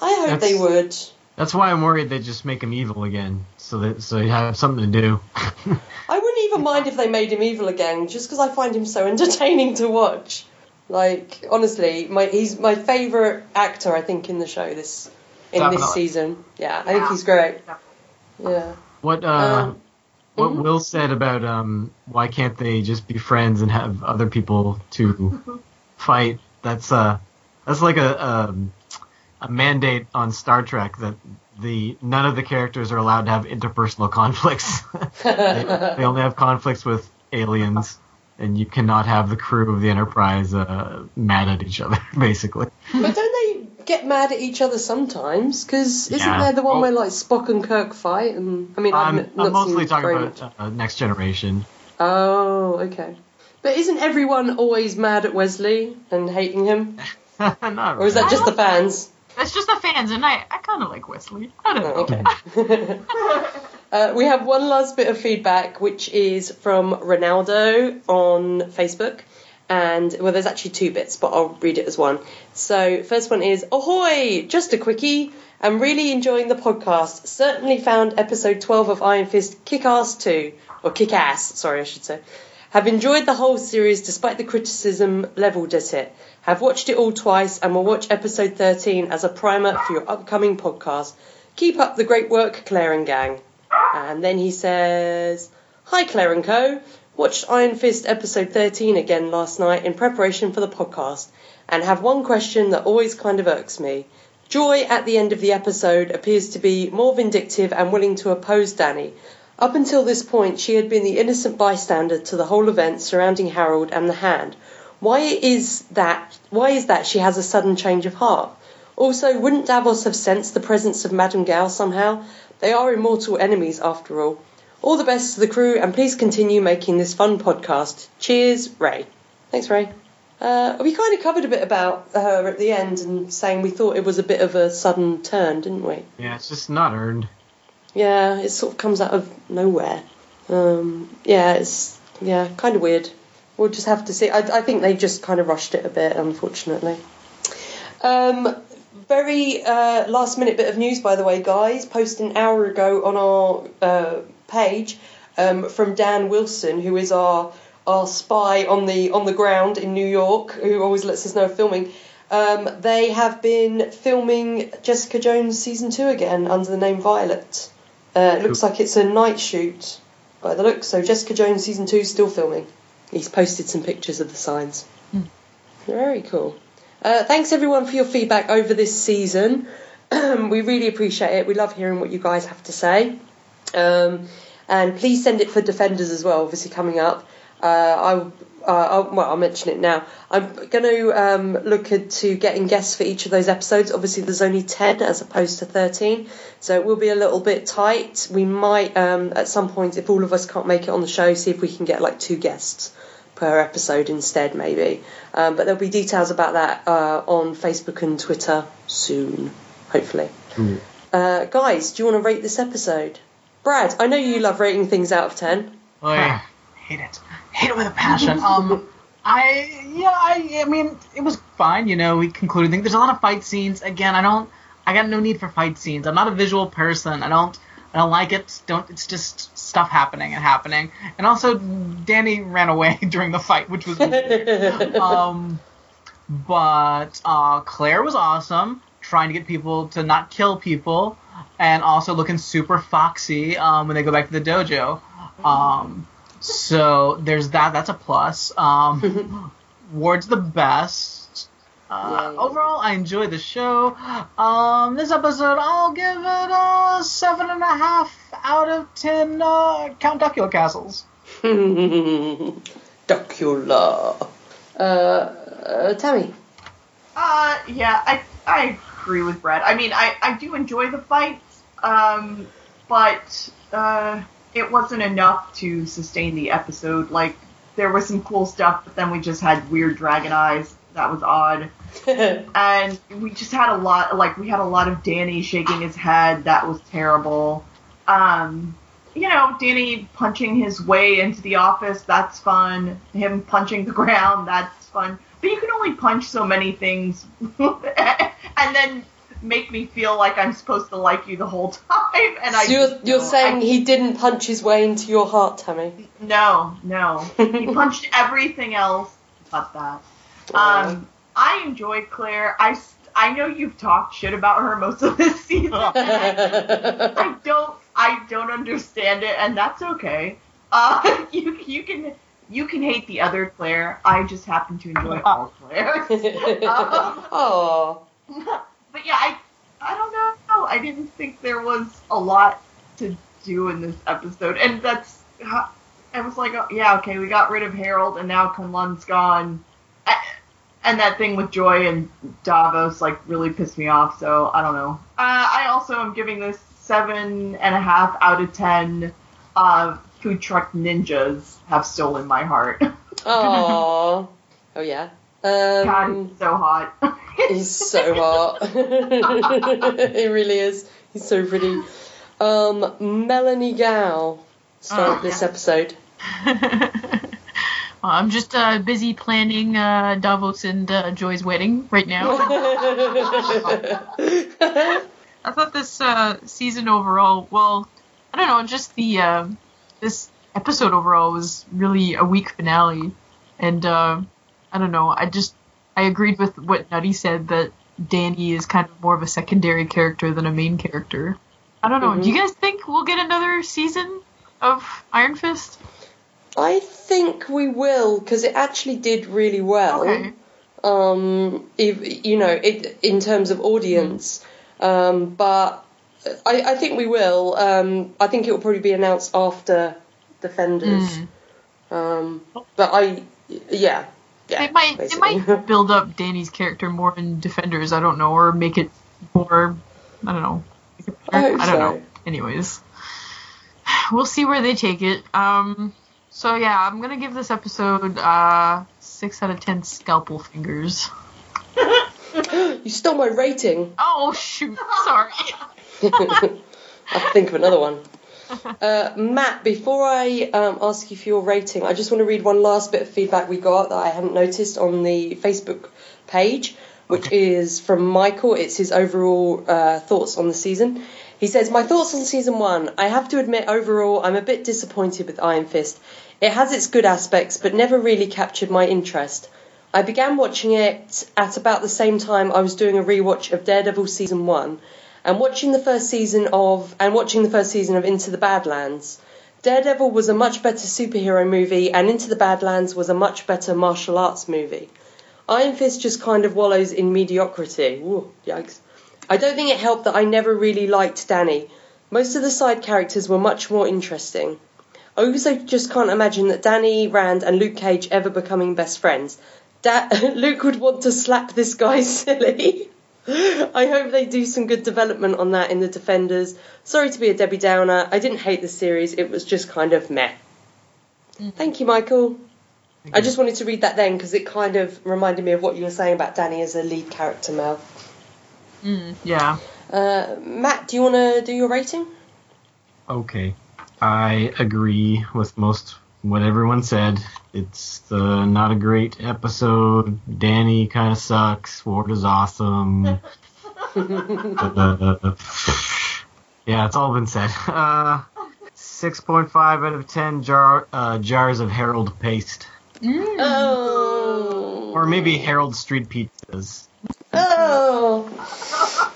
I hope That's- they would. That's why I'm worried they just make him evil again, so that so he have something to do. I wouldn't even mind if they made him evil again, just because I find him so entertaining to watch. Like honestly, my he's my favourite actor. I think in the show this in this season. Yeah, I think he's great. Yeah. what uh, Um, what mhm. Will said about um, why can't they just be friends and have other people to fight? That's uh, that's like a um, a mandate on Star Trek that the none of the characters are allowed to have interpersonal conflicts. they, they only have conflicts with aliens, and you cannot have the crew of the Enterprise uh, mad at each other, basically. But don't they get mad at each other sometimes? Because isn't Yeah. there the one Oh. where like Spock and Kirk fight? And I mean, I've I'm, not I'm mostly talking very about much. uh, Next Generation. Oh, okay. But isn't everyone always mad at Wesley and hating him, Not or is that just the fans? That's just the fans, and I, I kind of like Wesley. I don't know. Oh, okay. uh, we have one last bit of feedback, which is from Ronaldo on Facebook. And, well, there's actually two bits, but I'll read it as one. So, first one is Ahoy! Just a quickie. I'm really enjoying the podcast. Certainly found episode 12 of Iron Fist kick ass too. Or kick ass, sorry, I should say. Have enjoyed the whole series despite the criticism levelled at it. Have watched it all twice and will watch episode 13 as a primer for your upcoming podcast. Keep up the great work, Claire and gang. And then he says, Hi, Claire and Co. Watched Iron Fist episode 13 again last night in preparation for the podcast and have one question that always kind of irks me. Joy at the end of the episode appears to be more vindictive and willing to oppose Danny. Up until this point, she had been the innocent bystander to the whole event surrounding Harold and the Hand. Why is that? Why is that she has a sudden change of heart? Also, wouldn't Davos have sensed the presence of Madame Gao somehow? They are immortal enemies, after all. All the best to the crew, and please continue making this fun podcast. Cheers, Ray. Thanks, Ray. Uh, we kind of covered a bit about her at the end and saying we thought it was a bit of a sudden turn, didn't we? Yeah, it's just not earned. Yeah, it sort of comes out of nowhere. Um, yeah, it's yeah, kind of weird. We'll just have to see. I, I think they just kind of rushed it a bit, unfortunately. Um, very uh, last minute bit of news, by the way, guys. Posted an hour ago on our uh, page um, from Dan Wilson, who is our our spy on the on the ground in New York, who always lets us know of filming. Um, they have been filming Jessica Jones season two again under the name Violet. Uh, it looks like it's a night shoot by the look. So Jessica Jones season two is still filming. He's posted some pictures of the signs. Very cool. Uh, thanks everyone for your feedback over this season. we really appreciate it. We love hearing what you guys have to say. Um, and please send it for Defenders as well, obviously coming up. Uh, I, uh, I'll, well, I'll mention it now. I'm going to um, look into getting guests for each of those episodes. Obviously, there's only 10 as opposed to 13, so it will be a little bit tight. We might, um, at some point, if all of us can't make it on the show, see if we can get like two guests per episode instead, maybe. Um, but there'll be details about that uh, on Facebook and Twitter soon, hopefully. Cool. Uh, guys, do you want to rate this episode? Brad, I know you love rating things out of 10. Oh, yeah. hate it. Hate it with a passion. Um, I yeah, I I mean, it was fine. You know, we concluded things. There's a lot of fight scenes. Again, I don't. I got no need for fight scenes. I'm not a visual person. I don't. I don't like it. Don't. It's just stuff happening and happening. And also, Danny ran away during the fight, which was. um, but uh, Claire was awesome, trying to get people to not kill people, and also looking super foxy um, when they go back to the dojo. Um, so there's that. That's a plus. Um, Ward's the best. Uh, overall, I enjoy the show. Um, this episode, I'll give it a seven and a half out of ten uh, Count Duckula castles. Duckula. Uh, uh, Tammy. Uh, yeah, I I agree with Brad. I mean, I I do enjoy the fights, um, but uh, it wasn't enough to sustain the episode. Like there was some cool stuff, but then we just had weird dragon eyes. That was odd. and we just had a lot like we had a lot of Danny shaking his head that was terrible um you know Danny punching his way into the office that's fun him punching the ground that's fun but you can only punch so many things and then make me feel like I'm supposed to like you the whole time and I you're, you're don't. saying I- he didn't punch his way into your heart, Tammy? no no he punched everything else but that um, I enjoy Claire. I, I know you've talked shit about her most of this season. I don't I don't understand it, and that's okay. Uh, you you can you can hate the other Claire. I just happen to enjoy all Claire. oh. but yeah, I I don't know. I didn't think there was a lot to do in this episode, and that's I was like, oh, yeah, okay, we got rid of Harold, and now Kunlun's gone. And that thing with Joy and Davos like really pissed me off. So I don't know. Uh, I also am giving this seven and a half out of ten. Uh, food truck ninjas have stolen my heart. Oh. Oh yeah. God, Um, he's so hot. he's so hot. he really is. He's so pretty. Um, Melanie Gow started Oh, this yeah. episode. Well, I'm just uh, busy planning uh, Davos and uh, Joy's wedding right now. I thought this uh, season overall, well, I don't know, just the uh, this episode overall was really a weak finale, and uh, I don't know, I just I agreed with what Nutty said that Danny is kind of more of a secondary character than a main character. I don't know. Do you guys think we'll get another season of Iron Fist? I think we will because it actually did really well. Okay. um, if, you know, it, in terms of audience. Um, but I, I think we will. Um, I think it will probably be announced after Defenders. Mm. Um, but I, yeah, yeah. They might basically. they might build up Danny's character more in Defenders, I don't know, or make it more I don't know. I I don't so. know. Anyways. We'll see where they take it. Um so yeah, I'm gonna give this episode uh six out of ten scalpel fingers. you stole my rating. Oh shoot, sorry. I'll think of another one. Uh, Matt, before I um, ask you for your rating, I just want to read one last bit of feedback we got that I hadn't noticed on the Facebook page, which is from Michael. It's his overall uh, thoughts on the season. He says, My thoughts on season one. I have to admit, overall, I'm a bit disappointed with Iron Fist. It has its good aspects, but never really captured my interest. I began watching it at about the same time I was doing a rewatch of Daredevil season one, and watching the first season of and watching the first season of Into the Badlands. Daredevil was a much better superhero movie, and Into the Badlands was a much better martial arts movie. Iron Fist just kind of wallows in mediocrity. Ooh, yikes. I don't think it helped that I never really liked Danny. Most of the side characters were much more interesting. I also just can't imagine that Danny Rand and Luke Cage ever becoming best friends. Da- Luke would want to slap this guy silly. I hope they do some good development on that in the Defenders. Sorry to be a Debbie Downer. I didn't hate the series, it was just kind of meh. Thank you, Michael. I just wanted to read that then because it kind of reminded me of what you were saying about Danny as a lead character, Mel. Mm, yeah. Uh, Matt, do you want to do your rating? Okay. I agree with most what everyone said. It's uh, not a great episode. Danny kind of sucks. Ward is awesome. Uh, yeah, it's all been said. Uh, 6.5 out of 10 jar, uh, jars of Harold paste. Oh. Or maybe Harold Street pizzas. Oh.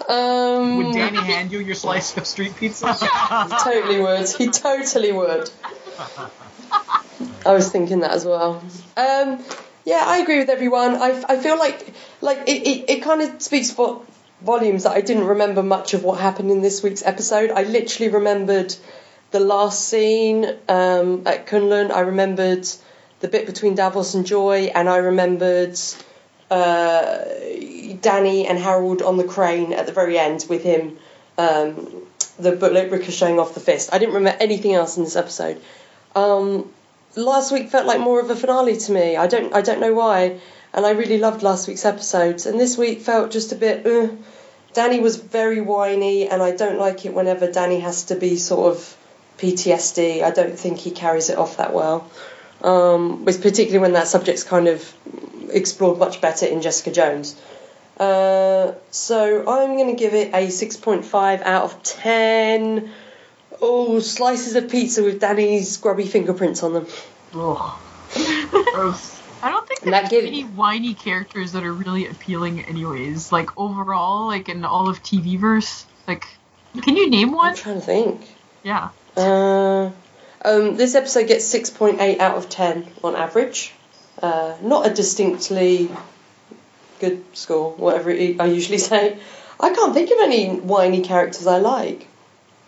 Um, Would Danny hand you your slice of street pizza? He totally would. He totally would. I was thinking that as well. Um, yeah, I agree with everyone. I, I feel like like it, it, it kind of speaks for volumes that I didn't remember much of what happened in this week's episode. I literally remembered the last scene um, at Kunlun. I remembered the bit between Davos and Joy, and I remembered uh, Danny and Harold on the crane at the very end with him, um, the bullet ricocheting off the fist. I didn't remember anything else in this episode. Um, last week felt like more of a finale to me. I don't I don't know why, and I really loved last week's episodes. And this week felt just a bit. Uh, Danny was very whiny, and I don't like it whenever Danny has to be sort of PTSD. I don't think he carries it off that well. Um, particularly when that subject's kind of explored much better in Jessica Jones. Uh, so I'm going to give it a 6.5 out of 10. Oh, slices of pizza with Danny's grubby fingerprints on them. Ugh. Gross. I don't think And there's give- any whiny characters that are really appealing, anyways. Like overall, like in all of TV verse, like, can you name one? I'm one? trying to think. Yeah. Uh, um, this episode gets 6.8 out of 10 on average. Uh, not a distinctly good score, whatever it, I usually say. I can't think of any whiny characters I like.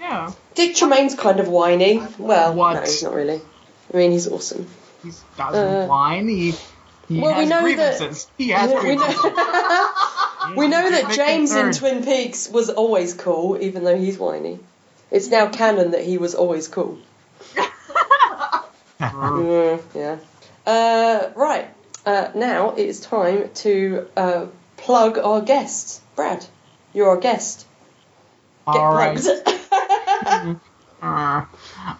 Yeah. Dick Tremayne's kind of whiny. Well, What? no, he's not really. I mean, he's awesome. He doesn't Uh, whine. He, he well, we has know that- He has we grievances. know, we know that James in. Twin Peaks was always cool, even though he's whiny. It's now canon that he was always cool. Mm, yeah. Uh, right. Uh, now it is time to uh, plug our guests. Brad, you're our guest. Get All right. plugged. You um,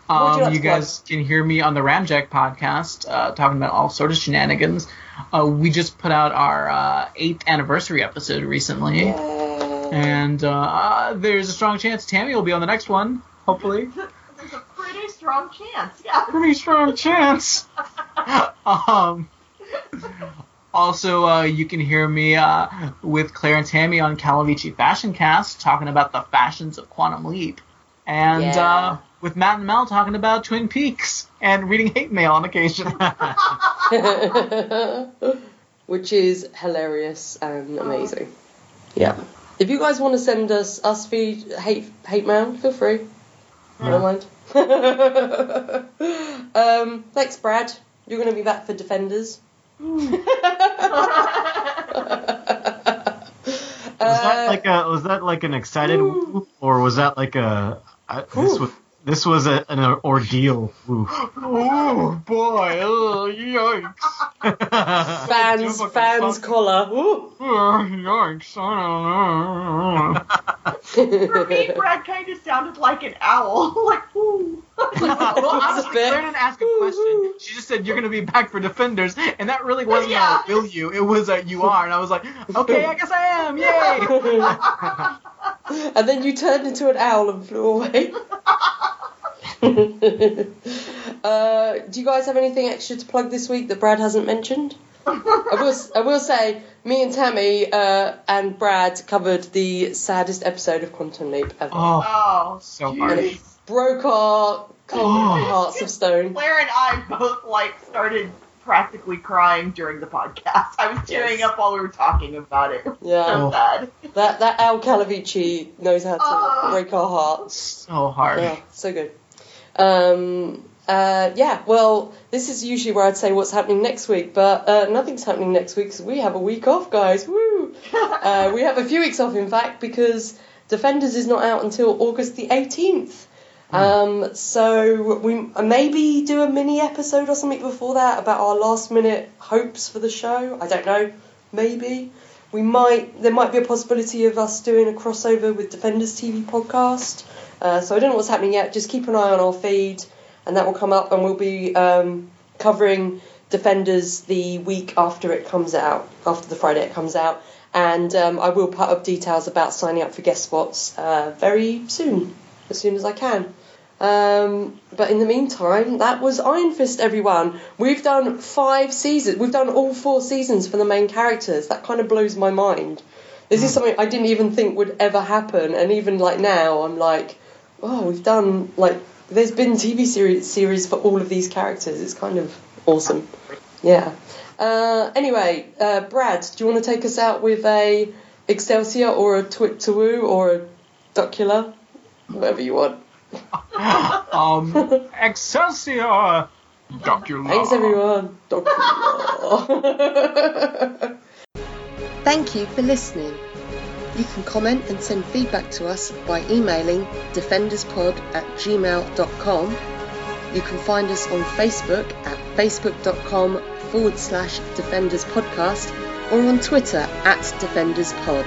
like you guys can hear me on the Ramjack podcast uh, talking about all sorts of shenanigans. Uh, we just put out our uh, eighth anniversary episode recently, Yeah. and uh, there's a strong chance Tammy will be on the next one. Hopefully, There's a pretty strong chance. Yeah. pretty strong chance. um, also, uh, you can hear me uh, with Claire and Tammy on Calavicci Fashion Cast talking about the fashions of Quantum Leap, and Yeah. uh, with Matt and Mel talking about Twin Peaks and reading hate mail on occasion. Which is hilarious and amazing. Yeah. If you guys want to send us us feed hate hate mail, feel free. I don't mind. um, thanks, Brad. You're going to be back for Defenders. Was that like a was that like an excited woo, or was that like a I, this was this was a, an ordeal woo. oh boy! Oh, yikes! fans, fans collar. Ooh. Oh, yikes! I don't know. For me, Brad kind of sounded like an owl. like, ooh. well, honestly, bit. Claire didn't ask a question. She just said you're gonna be back for Defenders, and that really wasn't Yeah. a will you. It was a you are, and I was like, okay, I guess I am. Yay! and then you turned into an owl and flew away. uh, do you guys have anything extra to plug this week that Brad hasn't mentioned? I will, I will say, me and Tammy uh, and Brad covered the saddest episode of Quantum Leap ever. Oh, Oh, so and hard. It broke our cold hearts of stone. Claire and I both like started practically crying during the podcast. I was tearing Yes. up while we were talking about it. Yeah, So sad. that that Al Calavicci knows how to Oh. break our hearts. So hard. Yeah, so good. Um, uh, yeah, well, this is usually where I'd say what's happening next week, but uh, nothing's happening next week because we have a week off, guys. Woo! Uh, we have a few weeks off, in fact, because Defenders is not out until August the 18th. Um, so we maybe do a mini episode or something before that about our last minute hopes for the show. I don't know, maybe. we might there might be a possibility of us doing a crossover with Defenders TV podcast. Uh, so I don't know what's happening yet. Just keep an eye on our feed, and that will come up, and we'll be um, covering Defenders the week after it comes out, after the Friday it comes out. And um, I will put up details about signing up for guest spots uh, very soon, as soon as I can. Um, but in the meantime, that was Iron Fist, everyone. We've done five seasons. We've done all four seasons for the main characters. That kind of blows my mind. This is something I didn't even think would ever happen, and even like now, I'm like, oh, we've done like there's been TV series series for all of these characters. It's kind of awesome. Yeah. Uh, anyway, uh, Brad, do you want to take us out with a Excelsior or a Twit to Woo or a Duckula? Whatever you want. um, Excelsior! Doctor Thanks, everyone. Duckula. Thank you for listening. You can comment and send feedback to us by emailing defenderspod at gmail.com. You can find us on Facebook at facebook.com forward slash defenders podcast or on Twitter at defenders pod.